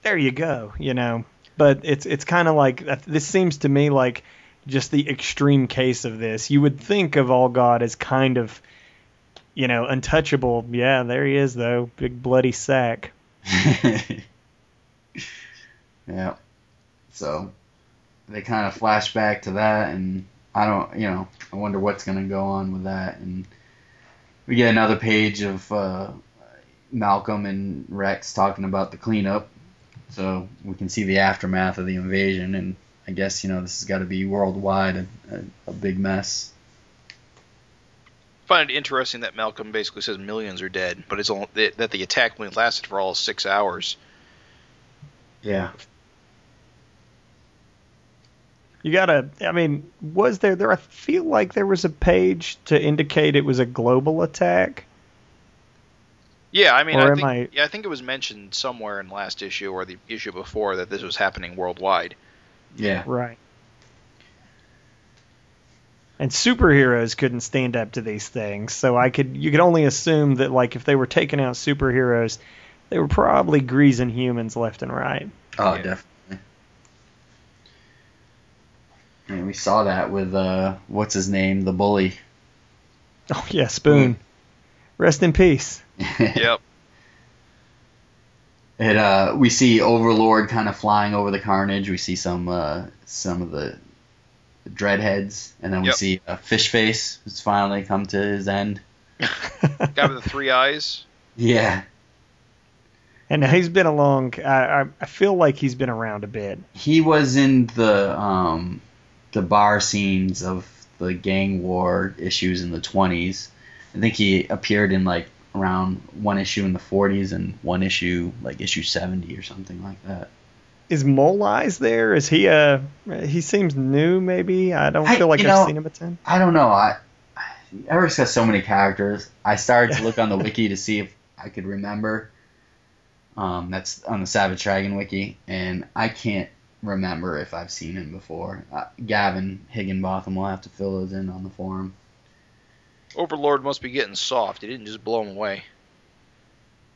There you go. You know, but it's it's kind of like this seems to me like just the extreme case of this. You would think of All God as kind of, you know, untouchable. Yeah, there he is though, big bloody sack. yeah. So they kind of flash back to that, and I don't, you know, I wonder what's going to go on with that. And we get another page of uh, Malcolm and Rex talking about the cleanup, so we can see the aftermath of the invasion. And I guess you know this has got to be worldwide a, a, a big mess. I find it interesting that Malcolm basically says millions are dead, but it's only, that the attack only lasted for all six hours. Yeah. You gotta. I mean, was there there? I feel like there was a page to indicate it was a global attack. Yeah, I mean, I think, I... yeah, I think it was mentioned somewhere in last issue or the issue before that this was happening worldwide. Yeah. Right. And superheroes couldn't stand up to these things, so I could you could only assume that like if they were taking out superheroes, they were probably greasing humans left and right. Oh, yeah. definitely. And we saw that with uh, what's his name, the bully. Oh yeah, Spoon. Rest in peace. yep. It uh, we see Overlord kind of flying over the carnage. We see some uh, some of the, the dreadheads, and then we yep. see a fish face who's finally come to his end. Guy with the three eyes. Yeah. And he's been along. I, I feel like he's been around a bit. He was in the um, the bar scenes of the gang war issues in the 20s. I think he appeared in like around one issue in the 40s and one issue like issue 70 or something like that. Is Mole Eyes there? Is he a? Uh, he seems new. Maybe I don't feel like I, I've know, seen him a ton. I don't know. I Erik's got so many characters. I started to look on the wiki to see if I could remember. Um, that's on the Savage Dragon wiki, and I can't remember if I've seen him before. Uh, Gavin Higginbotham will have to fill those in on the forum. Overlord must be getting soft. He didn't just blow him away.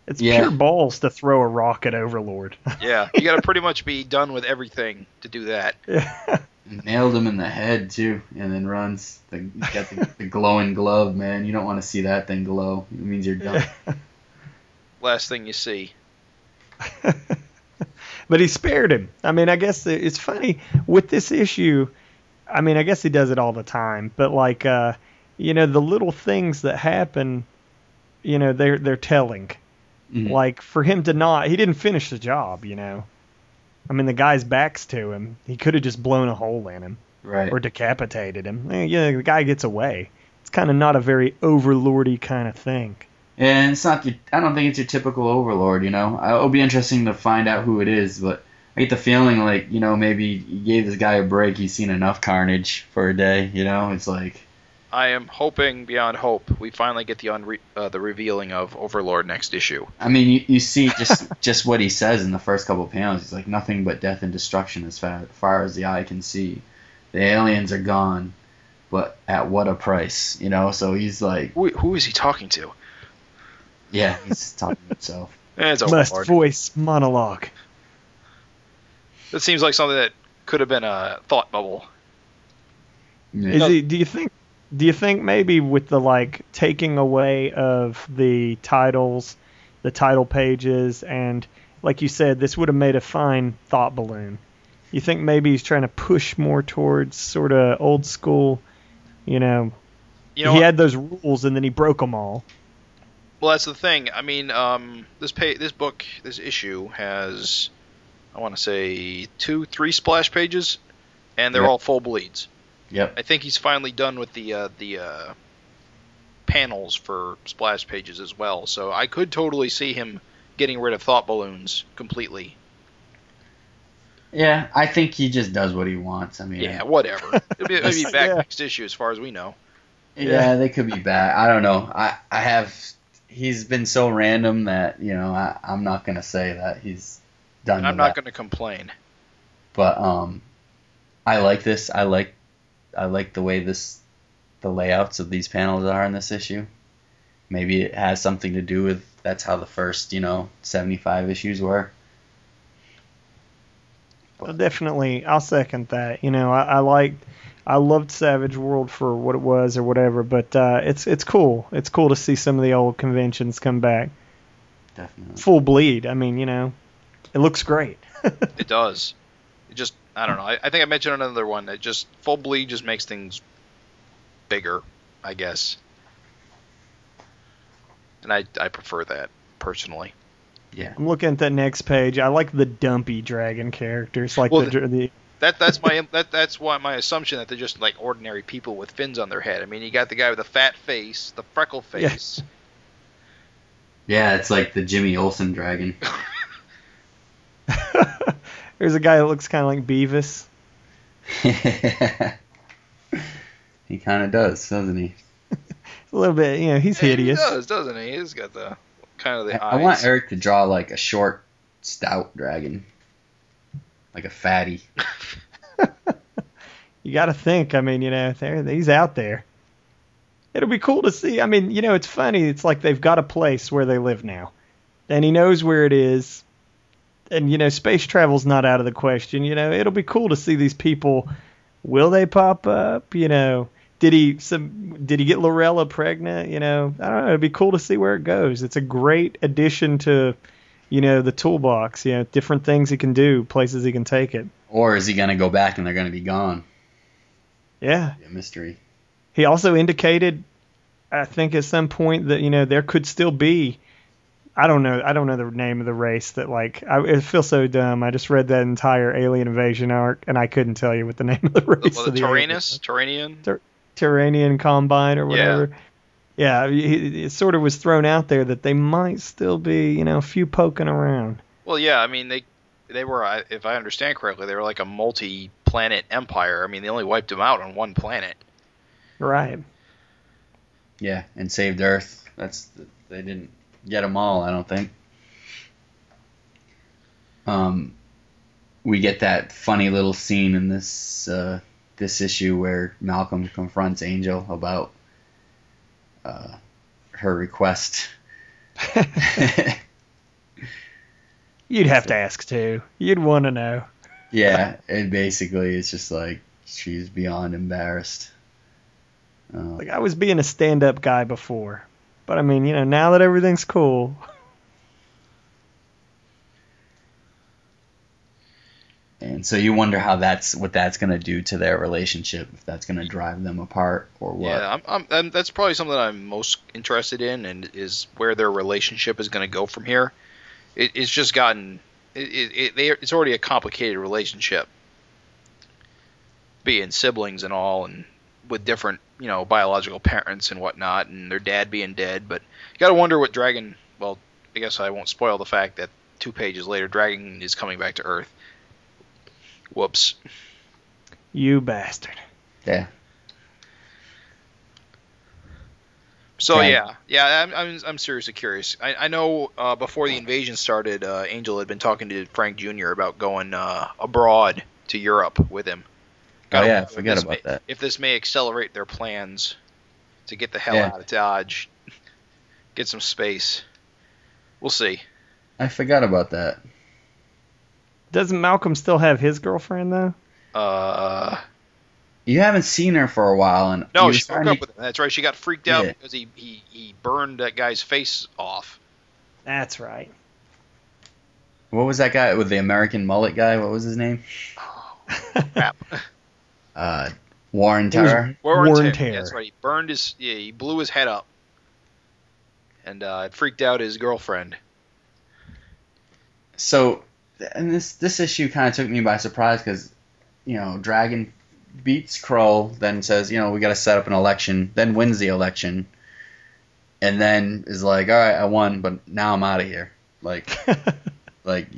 It's yeah. pure balls to throw a rock at Overlord. yeah, you got to pretty much be done with everything to do that. Yeah. Nailed him in the head too, and then runs. The, got the, the, glowing glove, man. You don't want to see that thing glow. It means you're done. Last thing you see. But he spared him. I mean, I guess it's funny with this issue. I mean, I guess he does it all the time, but like, uh, you know, the little things that happen, you know, they're they're telling. Mm-hmm. Like for him to not, he didn't finish the job. You know, I mean, the guy's back's to him. He could have just blown a hole in him, right, or decapitated him. Eh, yeah, the guy gets away. It's kind of not a very overlordy kind of thing. And it's not. Your, I don't think it's your typical overlord. You know, it'll be interesting to find out who it is. But I get the feeling like you know maybe you gave this guy a break. He's seen enough carnage for a day. You know, it's like. I am hoping beyond hope we finally get the unre- uh, the revealing of Overlord next issue. I mean, you, you see just just what he says in the first couple of panels. He's like nothing but death and destruction as far, far as the eye can see. The aliens are gone, but at what a price, you know? So he's like, who, who is he talking to? Yeah, he's talking to himself. Eh, it's a Must hard. voice monologue. That seems like something that could have been a thought bubble. Yeah. Is he, do you think? Do you think maybe with the like taking away of the titles, the title pages, and like you said, this would have made a fine thought balloon. You think maybe he's trying to push more towards sort of old school, you know? You know he had those rules and then he broke them all. Well, that's the thing. I mean, um, this pay, this book, this issue has, I want to say, two, three splash pages, and they're yep. all full bleeds. Yep. I think he's finally done with the uh, the uh, panels for splash pages as well. So I could totally see him getting rid of thought balloons completely. Yeah, I think he just does what he wants. I mean, yeah, whatever. It'll be, it'll be back yeah. next issue, as far as we know. Yeah, yeah, they could be back. I don't know. I I have he's been so random that you know I, I'm not gonna say that he's done. I'm not that. gonna complain. But um, I like this. I like I like the way this the layouts of these panels are in this issue. Maybe it has something to do with that's how the first you know 75 issues were. I'll definitely, I'll second that. You know, I, I liked, I loved Savage World for what it was or whatever, but uh, it's it's cool. It's cool to see some of the old conventions come back. Definitely. Full bleed. I mean, you know, it looks great. It does. It just I don't know. I, I think I mentioned another one that just full bleed just makes things bigger, I guess. And I I prefer that personally. Yeah. I'm looking at that next page. I like the dumpy dragon characters, like Well, the, dr- the That that's my that that's why my assumption that they're just like ordinary people with fins on their head. I mean, you got the guy with the fat face, the freckle face. Yeah, it's like the Jimmy Olsen dragon. There's a guy that looks kind of like Beavis. he kind of does, doesn't he? A little bit, you know, he's Yeah, hideous. He does, doesn't he? He's got the kind of the I, I want Erik to draw like a short, stout dragon, like a fatty. You got to think. I mean, you know, there he's out there. It'll be cool to see. I mean, you know, it's funny. It's like they've got a place where they live now, and he knows where it is. And you know, space travel's not out of the question. You know, it'll be cool to see these people. Will they pop up? You know, did he some? Did he get Lorella pregnant? You know, I don't know. It'd be cool to see where it goes. It's a great addition to, you know, the toolbox. You know, different things he can do, places he can take it. Or is he gonna go back and they're gonna be gone? Yeah, Be a mystery. He also indicated, I think, at some point that you know there could still be. I don't know. I don't know the name of the race that like. I it feels so dumb. I just read that entire alien invasion arc and I couldn't tell you what the name of the the, race well, of the the Tyrannus, Tyranian. Turanian Combine or whatever. Yeah, he- it sort of was thrown out there that they might still be, you know, a few poking around. Well, yeah, I mean they they were, if I understand correctly, they were like a multi-planet empire. I mean, they only wiped them out on one planet. Right. Yeah, and saved Earth. That's they didn't get them all. I don't think. Um, we get that funny little scene in this uh, this issue where Malcolm confronts Angel about uh, her request. You'd have to ask too. You'd want to know. yeah, and basically it's just like she's beyond embarrassed. Uh, Like I was being a stand-up guy before, but I mean, you know, now that everything's cool, And so you wonder how that's what that's going to do to their relationship, if that's going to drive them apart or what. Yeah, I'm, I'm, that's probably something that I'm most interested in, and is where their relationship is going to go from here. It, it's just gotten, it, it, it, it's already a complicated relationship, being siblings and all, and with different, you know, biological parents and whatnot, and their dad being dead. But you got to wonder what Dragon. Well, I guess I won't spoil the fact that two pages later, Dragon is coming back to Earth. Whoops. you bastard. Yeah. So Okay. yeah, yeah, I'm, I'm I'm seriously curious. I, I know uh, before the invasion started, uh, Angel had been talking to Frank Jr. about going uh, abroad to Europe with him. Oh Gotta yeah, if forget this about may, that. If this may accelerate their plans to get the hell Yeah. out of Dodge, get some space. We'll see. I forgot about that. Doesn't Malcolm still have his girlfriend though? Uh, You haven't seen her for a while, and no, she broke up to- with him. That's right. She got freaked out Yeah. because he, he he burned that guy's face off. That's right. What was that guy with the American mullet guy? What was his name? Crap. Uh, Warren was- Terror. Warren, Warren Terry. Terror. That's right. He burned his. Yeah, he blew his head up, and uh, it freaked out his girlfriend. So, and this this issue kind of took me by surprise because, you know, Dragon beats Kroll, then says, you know, we got to set up an election, then wins the election, and then is like, all right, I won, but now I'm out of here. Like, like,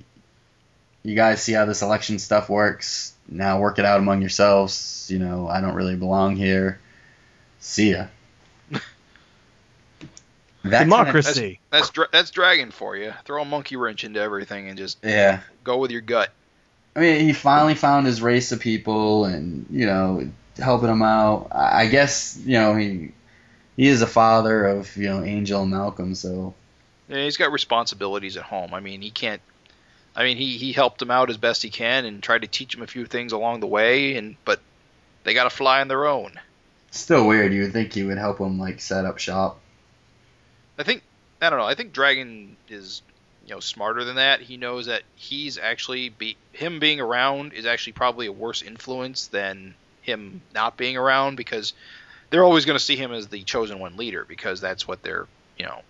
you guys see how this election stuff works. Now work it out among yourselves. You know, I don't really belong here. See ya. That kinda- Democracy. That's dra- that's Dragon for you. Throw a monkey wrench into everything and just yeah. go with your gut. I mean, he finally found his race of people, and you know, helping them out. I I guess you know he he is a father of you know Angel and Malcolm, so Yeah, he's got responsibilities at home. I mean, he can't I mean, he he helped him out as best he can and tried to teach him a few things along the way, and but they got to fly on their own. Still weird. You would think he would help them like set up shop. I think I don't know. I think Dragon is you know smarter than that. He knows that he's actually be him being around is actually probably a worse influence than him not being around because they're always going to see him as the chosen one leader because that's what their you know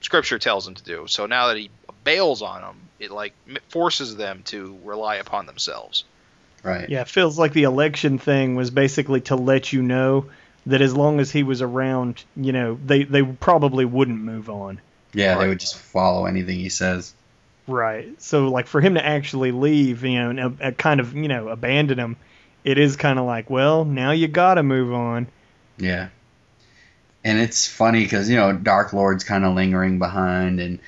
scripture tells them to do. So now that he bails on them, it like forces them to rely upon themselves. Right. Yeah, it feels like the election thing was basically to let you know that as long as he was around, you know, they they probably wouldn't move on. Yeah, Right. they would just follow anything he says. Right. So like for him to actually leave, you know, and uh, kind of, you know, abandon him, it is kind of like, well, now you got to move on. Yeah. And it's funny because, you know, Dark Lord's kind of lingering behind, and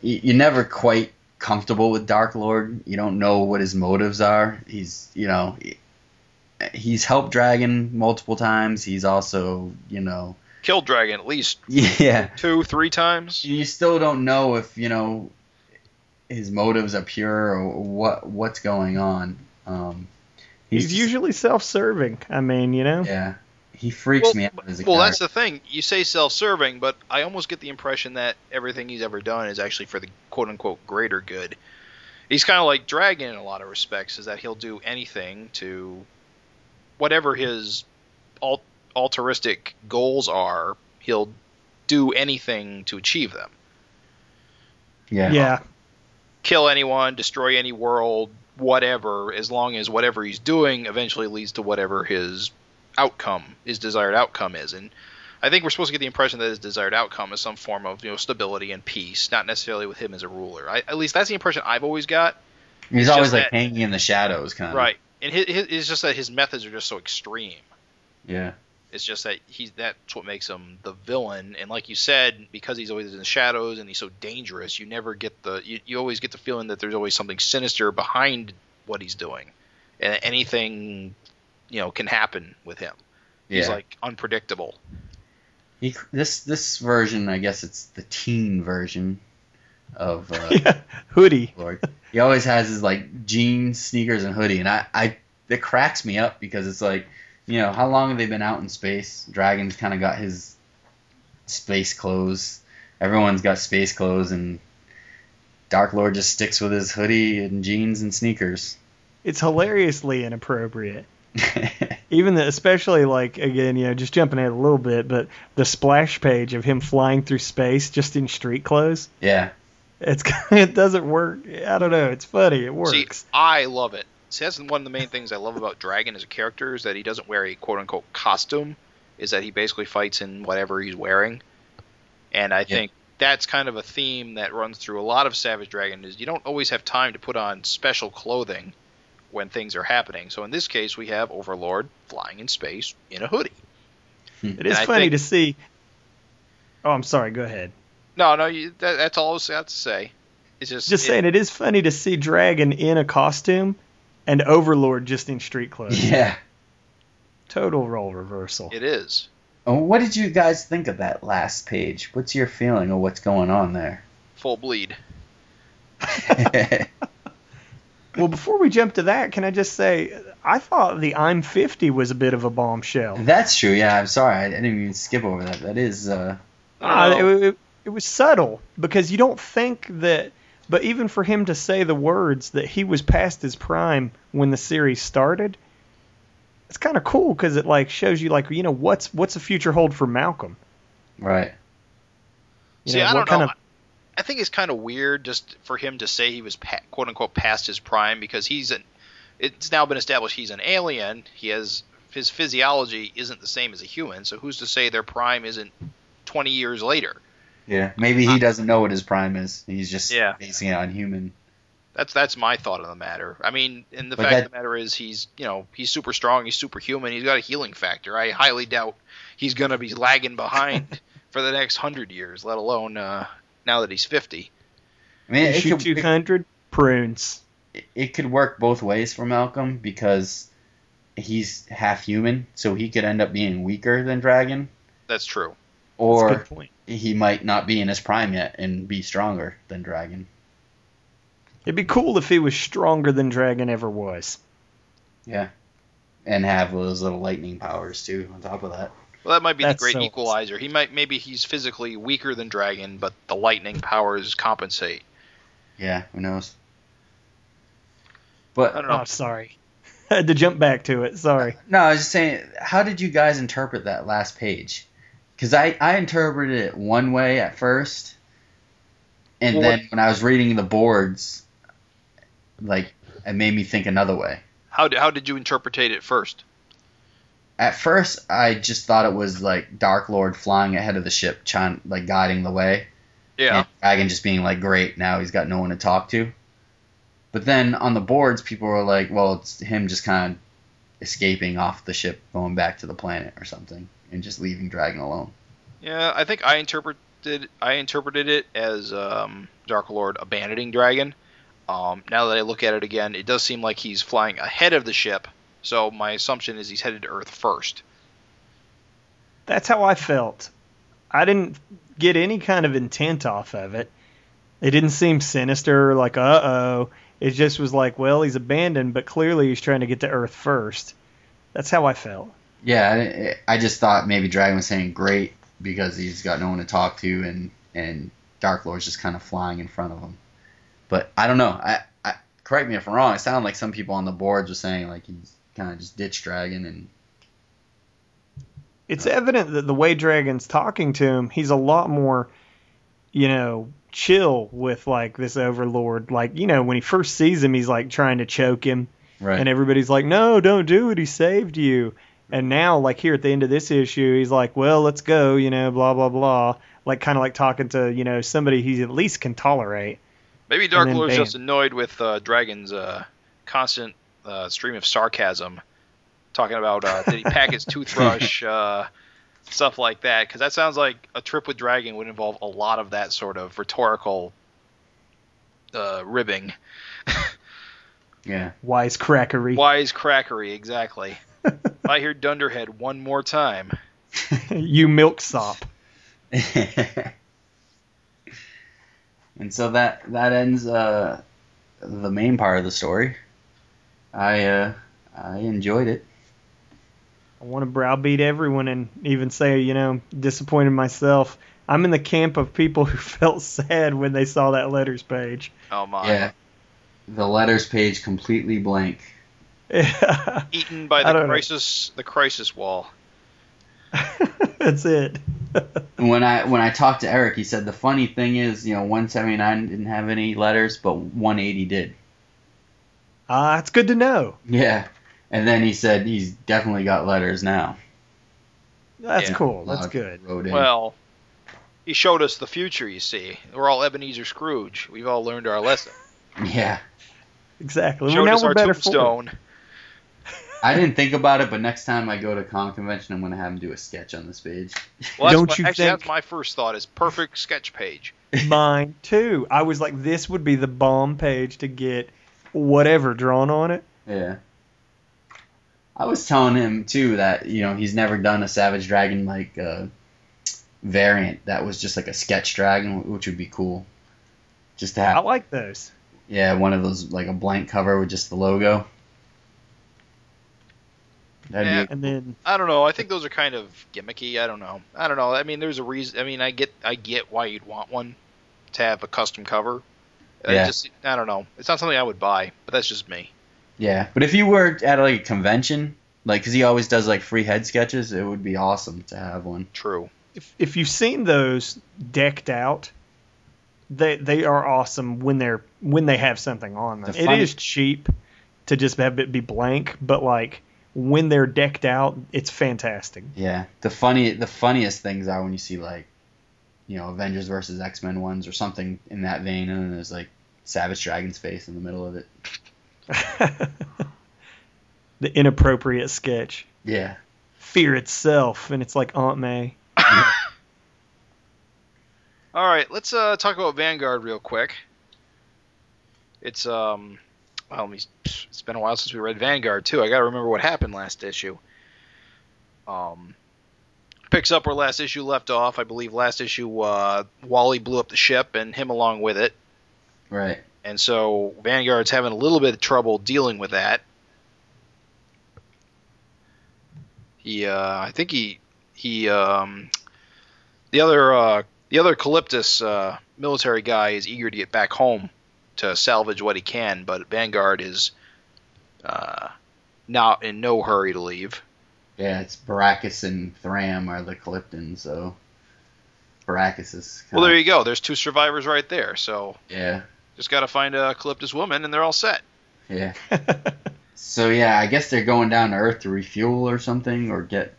you're never quite comfortable with Dark Lord. You don't know what his motives are. He's, you know, he's helped Dragon multiple times. He's also, you know, Killed Dragon at least yeah. two, three times. You still don't know if, you know, his motives are pure or what what's going on. Um, He's, just- usually self-serving. I mean, you know. Yeah. He freaks Well, me out as a well, character. that's the thing. You say self-serving, but I almost get the impression that everything he's ever done is actually for the quote-unquote greater good. He's kind of like Dragon in a lot of respects, is that he'll do anything to whatever his alt- altruistic goals are. He'll do anything to achieve them. yeah. Yeah. Kill anyone, destroy any world, whatever, as long as whatever he's doing eventually leads to whatever his outcome, his desired outcome is. And I think we're supposed to get the impression that his desired outcome is some form of you know stability and peace, not necessarily with him as a ruler. I, at least that's the impression I've always got. He's It's always like that- hanging in the shadows, kind of. Right, and his, his, it's just that his methods are just so extreme. Yeah. It's just that he's that's what makes him the villain. And like you said, because he's always in the shadows and he's so dangerous, you never get the you, you always get the feeling that there's always something sinister behind what he's doing, and anything you know can happen with him. He's Yeah. like unpredictable. He, this this version, I guess it's the teen version of uh, yeah. Hoodie. Lord. He always has his like jeans, sneakers, and hoodie, and I, I it cracks me up because it's like, you know, how long have they been out in space? Dragon's kind of got his space clothes. Everyone's got space clothes, and Dark Lord just sticks with his hoodie and jeans and sneakers. It's hilariously inappropriate. Even the, especially like again, you know, just jumping ahead a little bit, but the splash page of him flying through space just in street clothes. yeah, It's it doesn't work. I don't know. It's funny. It works. See, I love it. See, that's one of the main things I love about Dragon as a character is that he doesn't wear a quote unquote costume. Is that he basically fights in whatever he's wearing, and I Yeah. think that's kind of a theme that runs through a lot of Savage Dragon. Is you don't always have time to put on special clothing when things are happening. So in this case, we have Overlord flying in space in a hoodie. Hmm. it is and I funny think- to see. Oh, I'm sorry. Go ahead. No, no, you, that, that's all I was got to say. It's just Just it- saying, it is funny to see Dragon in a costume and Overlord just in street clothes. yeah. Total role reversal. It is. Oh, what did you guys think of that last page? What's your feeling of what's going on there? Full bleed. Well, before we jump to that, can I just say I thought the I'm 50 was a bit of a bombshell. That's true. Yeah, I'm sorry. I didn't even skip over that. That is. uh Uh, Oh. it, it, it was subtle because you don't think that, but even for him to say the words that he was past his prime when the series started, it's kind of cool because it like shows you like you know what's what's the future hold for Malcolm. Right. You See, know, I what don't kind know. of I think it's kind of weird just for him to say he was pa- quote unquote past his prime because he's an. It's now been established he's an alien. He has his physiology isn't the same as a human. So who's to say their prime isn't twenty years later? Yeah. Maybe he doesn't know what his prime is. He's just Yeah. basing it on human. That's that's my thought on the matter. I mean, and the But fact that- of the matter is he's you know he's super strong. He's superhuman. He's got a healing factor. I highly doubt he's gonna be lagging behind for the next hundred years, let alone uh, now that he's fifty. I mean, it shoot 200 prunes. it could work both ways for Malcolm because he's half human, so he could end up being weaker than Dragon, That's true. That's a or good point. he might not be in his prime yet and be stronger than Dragon. It'd be cool if he was stronger than Dragon ever was. Yeah. And have those little lightning powers too on top of that. Well, that might be That's the great so- equalizer. He might maybe he's physically weaker than Dragon, but the lightning powers compensate. Yeah, who knows? But I don't know. Oh, sorry. I had to jump back to it. Sorry. No, I was just saying, how did you guys interpret that last page? Because I, I interpreted it one way at first, and Well, then when I was reading the boards, like, it made me think another way. How did, how did you interpretate it first? At first, I just thought it was like Dark Lord flying ahead of the ship, trying, like, guiding the way. Yeah. And Dragon just being like, great, now he's got no one to talk to. But then on the boards, people were like, well, it's him just kind of escaping off the ship, going back to the planet or something, and just leaving Dragon alone. Yeah, I think I interpreted I interpreted it as um, Dark Lord abandoning Dragon. Um, now that I look at it again, it does seem like he's flying ahead of the ship. So my assumption is he's headed to Earth first. That's how I felt. I didn't get any kind of intent off of it. It didn't seem sinister, like, uh oh. It just was like, well, he's abandoned, but clearly he's trying to get to Earth first. That's how I felt. Yeah, I I just thought maybe Dragon was saying great because he's got no one to talk to, and and Dark Lord's just kind of flying in front of him. But I don't know. I, I correct me if I'm wrong. It sounded like some people on the boards were saying like he's kind of just ditched Dragon and It's evident that the way Dragon's talking to him, he's a lot more, you know, chill with like this overlord. Like, you know, when he first sees him, he's like trying to choke him. right. and everybody's like, "No, don't do it. He saved you." And now, like here at the end of this issue, he's like, "Well, let's go," you know, blah blah blah. Like kind of like talking to you know somebody he at least can tolerate. Maybe Dark then Lord's bam. just annoyed with uh, Dragon's uh, constant uh, stream of sarcasm, talking about uh, did he pack his toothbrush, uh, stuff like that. Because that sounds like a trip with Dragon would involve a lot of that sort of rhetorical uh, ribbing. yeah. Wisecrackery. Wise crackery, exactly. if I hear Dunderhead one more time, you milksop. and so that that ends uh, the main part of the story. I uh, I enjoyed it. I want to browbeat everyone and even say, you know, disappointed myself. I'm in the camp of people who felt sad when they saw that letters page. oh my, Yeah. The letters page completely blank. Eaten by the don't know. crisis, the crisis wall. That's it. When I when I talked to Erik, he said the funny thing is, you know, 179 didn't have any letters, but 180 did. Ah, it's good to know. Yeah. And then he said he's definitely got letters now. That's Yeah. cool. That's Log good. Well, he showed us the future. You see, we're all Ebenezer Scrooge. We've all learned our lesson. yeah. Exactly. Showed now us we're our better for it. Tombstone. I didn't think about it, but next time I go to con convention, I'm gonna have him do a sketch on this page. Well, that's Don't my, you actually, think- that's my first thought. Is perfect sketch page. Mine too. I was like, this would be the bomb page to get whatever drawn on it. Yeah. I was telling him too that you know he's never done a Savage Dragon like uh, variant that was just like a sketch dragon, which would be cool. Just to have. I like those. yeah one of those like a blank cover with just the logo. That'd Yeah. be And then I don't know. I think those are kind of gimmicky. I don't know. I don't know. I mean, there's a reason. I mean, I get I get why you'd want one to have a custom cover. I Yeah. just I don't know. It's not something I would buy, but that's just me. yeah. But if you were at like a convention, like because he always does like free head sketches, it would be awesome to have one. True. if if you've seen those decked out, they they are awesome when they're when they have something on them. The It funny- cheap to just have it be blank, but like when they're decked out, it's fantastic. Yeah, the funny, the funniest things are when you see like, you know, Avengers versus X Men ones or something in that vein, and then there's like Savage Dragon's face in the middle of it. the inappropriate sketch. Yeah, Fear itself, and it's like Aunt May. All right, let's uh, talk about Vanguard real quick. It's um, well, it's been a while since we read Vanguard too. I got to remember what happened last issue. Um, picks up where last issue left off. I believe last issue uh, Wally blew up the ship and him along with it. right. and so Vanguard's having a little bit of trouble dealing with that. He, uh, I think he, he, um, the other, uh, the other Calyptus uh, military guy is eager to get back home to salvage what he can, but Vanguard is uh, not in no hurry to leave. Yeah, it's Baracus and Thram are the Calyptans, so Baracus is. Well, there you go. There's two survivors right there. So Yeah, just got to find a Calyptus woman, and they're all set. yeah. so yeah, I guess they're going down to Earth to refuel or something, or get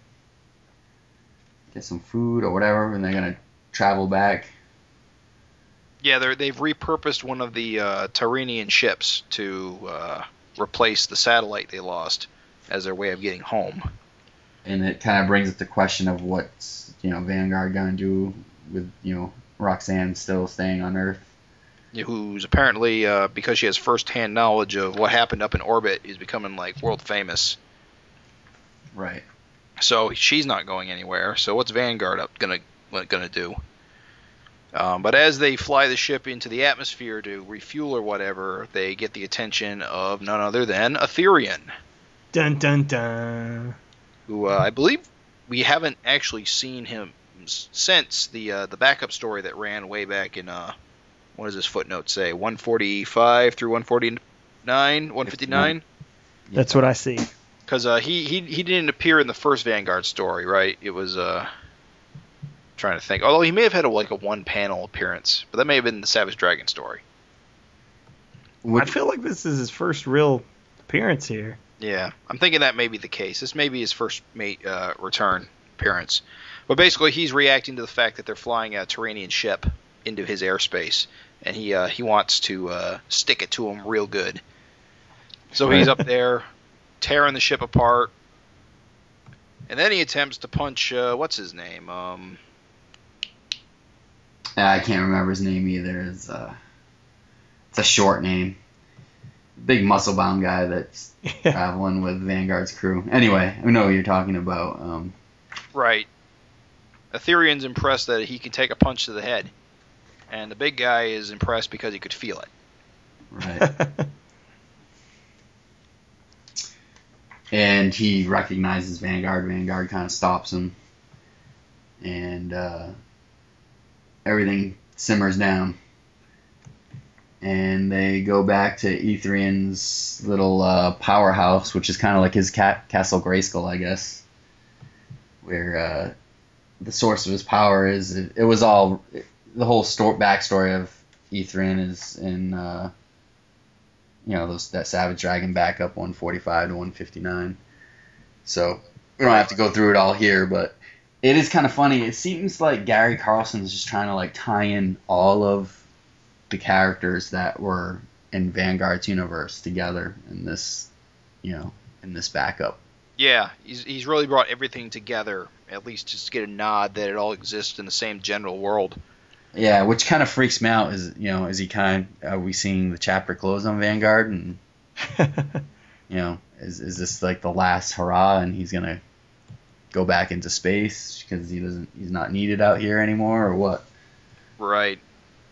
get some food or whatever, and they're gonna travel back. Yeah, they're, they've repurposed one of the uh, Tyrrhenian ships to uh, replace the satellite they lost as their way of getting home. and it kind of brings up the question of what's you know Vanguard gonna do with you know Roxanne still staying on Earth. Who's apparently, uh, because she has first-hand knowledge of what happened up in orbit, is becoming like world famous. Right. So she's not going anywhere. So what's Vanguard up gonna gonna do? Um, but as they fly the ship into the atmosphere to refuel or whatever, they get the attention of none other than Aetherian, Dun dun dun. who uh, I believe we haven't actually seen him since the uh, the backup story that ran way back in uh, what does this footnote say? 145 through 149, 159. That's what I see. Because uh, he, he he didn't appear in the first Vanguard story, right? It was uh, trying to think. Although he may have had a, like a one panel appearance, but that may have been the Savage Dragon story. I feel like this is his first real appearance here. Yeah, I'm thinking that may be the case. This may be his first mate, uh, return appearance. But basically, he's reacting to the fact that they're flying a Tyrrhenian ship into his airspace, and he uh, he wants to uh, stick it to him real good. So he's up there tearing the ship apart, and then he attempts to punch uh, what's his name? Um, I can't remember his name either. It's uh, it's a short name. Big muscle bound guy that's traveling with Vanguard's crew. Anyway, I know what you're talking about. Um, right. Aetherian's impressed that he can take a punch to the head, and the big guy is impressed because he could feel it. right. and he recognizes Vanguard. Vanguard kind of stops him, and uh, everything simmers down. And they go back to Etherian's little uh, powerhouse, which is kind of like his cat, Castle Grayskull, I guess, where uh, the source of his power is. It, it was all the whole sto- backstory of Etherian is in. Uh, you know those that Savage Dragon backup 145 to 159. So we don't have to go through it all here, but it is kind of funny. It seems like Gary Carlson is just trying to like tie in all of the characters that were in Vanguard's universe together in this, you know, in this backup. Yeah, he's he's really brought everything together. At least just to get a nod that it all exists in the same general world. Yeah, which kind of freaks me out. Is you know, is he kind? Of, Are we seeing the chapter close on Vanguard, and you know, is is this like the last hurrah, and he's gonna go back into space because he doesn't, he's not needed out here anymore, or what? Right.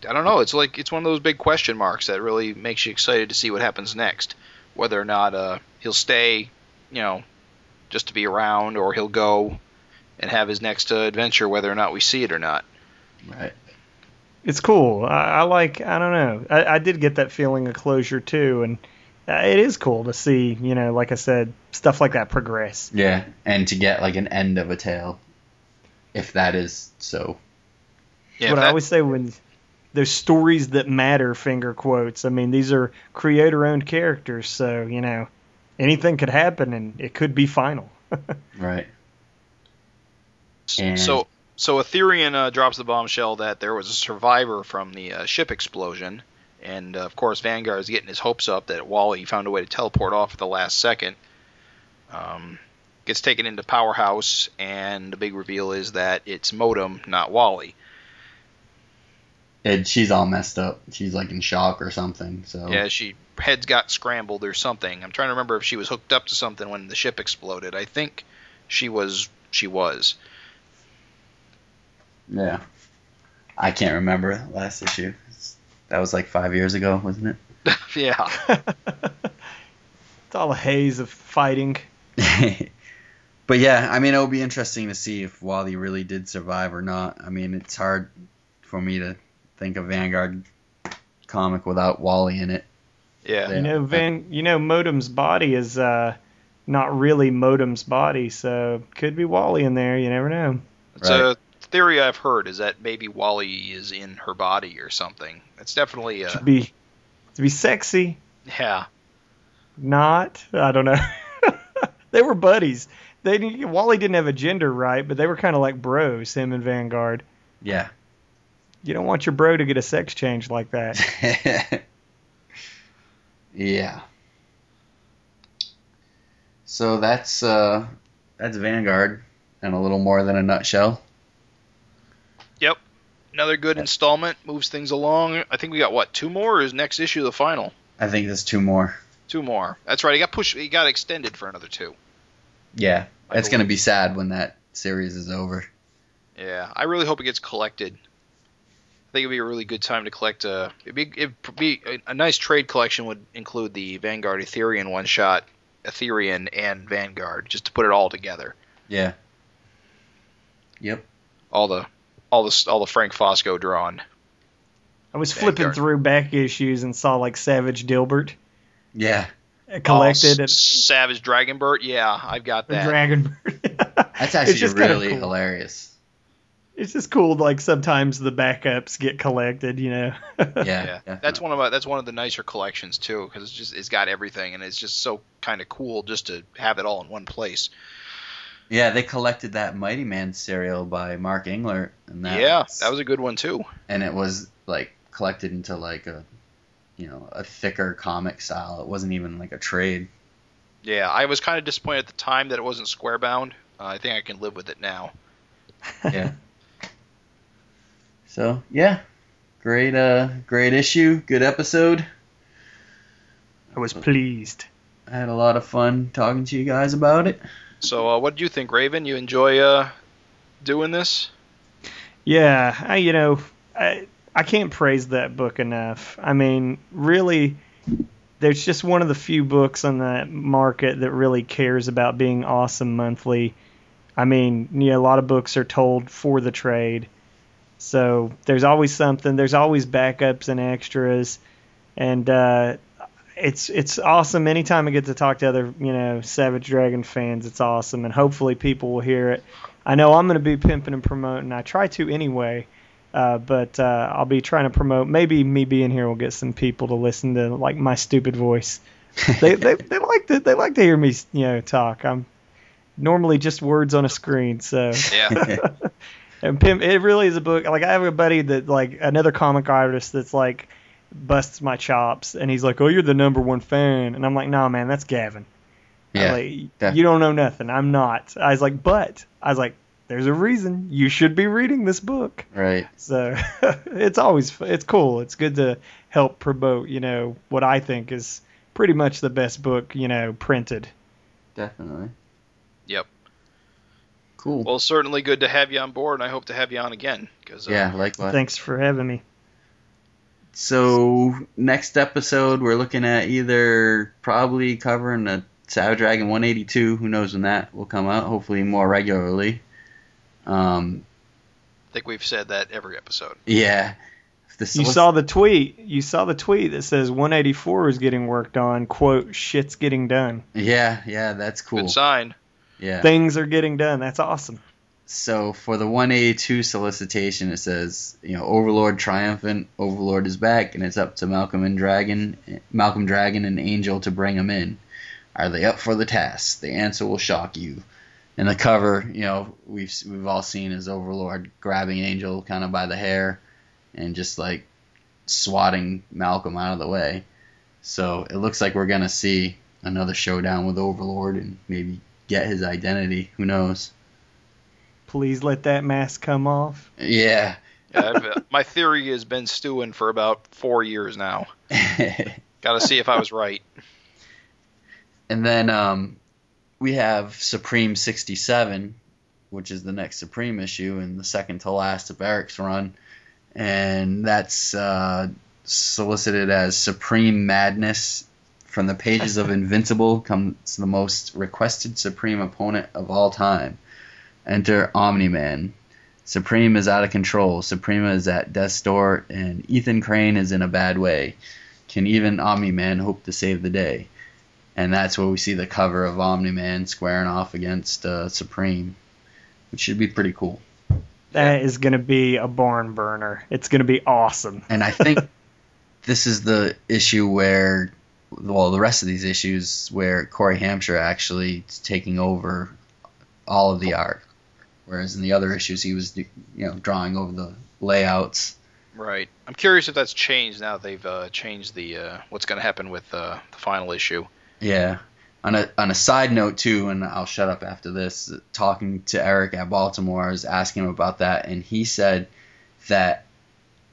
I don't know. It's like it's one of those big question marks that really makes you excited to see what happens next. Whether or not uh, he'll stay, you know, just to be around, or he'll go and have his next uh, adventure, whether or not we see it or not. Right. it's cool. I, I like. I don't know. I, I did get that feeling of closure too, and it is cool to see. You know, like I said, stuff like that progress. Yeah, and to get like an end of a tale, if that is so. Yeah, what if I always say when there's stories that matter, finger quotes. I mean, these are creator-owned characters, so you know, anything could happen, and it could be final. Right. And- So so Aetherian uh, drops the bombshell that there was a survivor from the uh, ship explosion, and uh, of course Vanguard is getting his hopes up that Wally found a way to teleport off at the last second. Um, gets taken into Powerhouse, and the big reveal is that it's Modem, not Wally. And she's all messed up. She's like in shock or something. So Yeah, she heads got scrambled or something. I'm trying to remember if she was hooked up to something when the ship exploded. I think she was. She was. Yeah. I can't remember last issue. It's- That was like five years ago, wasn't it? yeah. it's all a haze of fighting. but yeah, I mean, it'll be interesting to see if Wally really did survive or not. I mean, it's hard for me to think of Vanguard comic without Wally in it. Yeah. Yeah. You know, Van. You know, Modem's body is uh, not really Modem's body, so could be Wally in there. You never know. It's a theory I've heard is that maybe Wally is in her body or something. It's definitely To uh, be to be sexy, yeah. not. I don't know. they were buddies. They didn't- Wally didn't have a gender, right? But they were kind of like bros, him and Vanguard. Yeah. You don't want your bro to get a sex change like that. yeah. So that's uh that's Vanguard in a little more than a nutshell. Another good installment moves things along. I think we got what two more? Or is next issue the final? I think there's two more. Two more. That's right. He got pushed. He got extended for another two. Yeah. I It's gonna be sad when that series is over. Yeah, I really hope it gets collected. I think it'd be a really good time to collect. Uh, it'd be, it'd be a, a nice trade collection would include the Vanguard Ethereum one shot, Ethereum and Vanguard, just to put it all together. Yeah. Yep. All the, all the, all the Frank Fosco drawn. I was flipping Vanguard. through back issues and saw like Savage Dilbert Yeah. uh, collected Oh, at S- Savage Dragonbird. Yeah, I've got that. Dragon. That's actually just really cool. hilarious. It's just cool. Like sometimes the backups get collected. You know. Yeah. yeah, that's one of my, that's one of the nicer collections too, because it's just it's got everything and it's just so kind of cool just to have it all in one place. Yeah, they collected that Mighty Man serial by Mark Englert, and that yeah, that was a good one too. and it was like collected into like a, you know, a thicker comic style. It wasn't even like a trade. Yeah, I was kind of disappointed at the time that it wasn't square bound. Uh, I think I can live with it now. Yeah. so yeah, great, uh, great issue, good episode. I was pleased. I had a lot of fun talking to you guys about it. So, uh, what do you think, Raven? You enjoy uh, doing this? Yeah, I, you know, I I can't praise that book enough. I mean, really, there's just one of the few books on the market that really cares about being awesome monthly. I mean, you know, a lot of books are told for the trade, so there's always something. There's always backups and extras, and uh, it's it's awesome. Anytime I get to talk to other you know Savage Dragon fans, it's awesome, and hopefully people will hear it. I know I'm going to be pimping and promoting. I try to anyway, uh, but uh, I'll be trying to promote. Maybe me being here will get some people to listen to like my stupid voice. They they, they like to they like to hear me you know talk. I'm normally just words on a screen, so Yeah. and Pimp, it really is a book. Like I have a buddy that like another comic artist that's like busts my chops, and he's like, "Oh, you're the number one fan," and I'm like, "No, man, that's Gavin." Yeah, like, definitely. you don't know nothing. I'm not. I was like, but I was like, there's a reason you should be reading this book. right. So it's always it's cool. It's good to help promote, you know, what I think is pretty much the best book, you know, printed. Definitely. Yep. Cool. Well, certainly good to have you on board, and I hope to have you on again. Cause, uh, yeah, likewise. Thanks for having me. So next episode, we're looking at either probably covering the Savage Dragon 182. Who knows when that will come out? Hopefully more regularly. Um, I think we've said that every episode. yeah. If You solic- saw the tweet. You saw the tweet that says 184 is getting worked on. Quote, shit's getting done. Yeah, yeah, that's cool. Good sign. Yeah. Things are getting done. That's awesome. So for the 182 solicitation, it says, you know, Overlord triumphant, Overlord is back, and it's up to Malcolm and Dragon, Malcolm Dragon and Angel to bring him in. Are they up for the task? The answer will shock you. And the cover, you know, we've we've all seen is Overlord grabbing Angel kind of by the hair, and just like swatting Malcolm out of the way. So it looks like we're gonna see another showdown with Overlord and maybe get his identity. Who knows? Please let that mask come off. Yeah. Yeah, my theory has been stewing for about four years now. Got to see if I was right. and then um, we have Supreme 67, which is the next Supreme issue and the second to last of Erik's run. And that's uh, solicited as Supreme Madness. From the pages of Invincible comes the most requested Supreme opponent of all time. Enter Omni Man. Supreme is out of control. Suprema is at death's door, and Ethan Crane is in a bad way. Can even Omni Man hope to save the day? And that's where we see the cover of Omni Man squaring off against uh, Supreme, which should be pretty cool. That is going to be a barn burner. It's going to be awesome. And I think this is the issue where, well, the rest of these issues where Corey Hamscher actually is taking over all of the art, whereas in the other issues he was, you know, drawing over the layouts. Right. I'm curious if that's changed now. They've uh, changed the uh, what's going to happen with uh, the final issue. Yeah. On a on a side note too, and I'll shut up after this. Talking to Erik at Baltimore, I was asking him about that, and he said that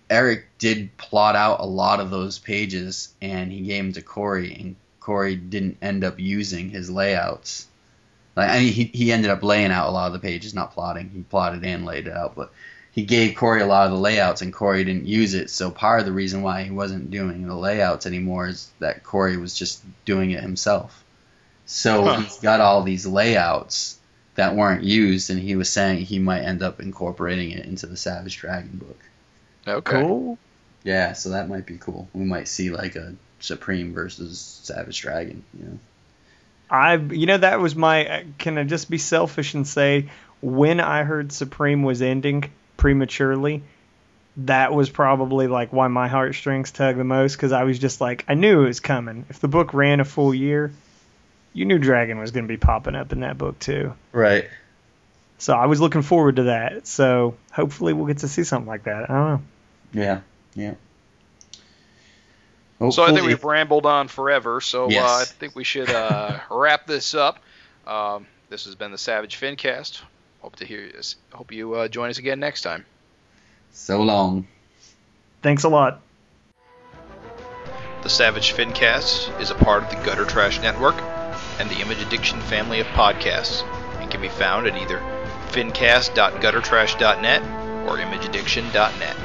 Erik did plot out a lot of those pages, and he gave them to Corey, and Corey didn't end up using his layouts. Like I mean, he he ended up laying out a lot of the pages, not plotting. He plotted and laid it out, but he gave Corey a lot of the layouts, and Corey didn't use it. So part of the reason why he wasn't doing the layouts anymore is that Corey was just doing it himself. So Huh. he's got all these layouts that weren't used, and he was saying he might end up incorporating it into the Savage Dragon book. Okay. Cool. Yeah, so that might be cool. We might see like a Supreme versus Savage Dragon. You know. I, you know, that was my. Uh, can I just be selfish and say, when I heard Supreme was ending prematurely, that was probably like why my heartstrings tugged the most because I was just like, I knew it was coming. If the book ran a full year, you knew Dragon was going to be popping up in that book too. Right. So I was looking forward to that. So hopefully we'll get to see something like that. I don't know. Yeah. Yeah. So I think we've rambled on forever. So Yes. uh, I think we should uh, wrap this up. Um, this has been the Savage Fincast. Hope to hear. You, hope you uh, join us again next time. so long. Thanks a lot. The Savage Fincast is a part of the Gutter Trash Network and the Image Addiction family of podcasts and can be found at either fincast.guttertrash.net or imageaddiction.net.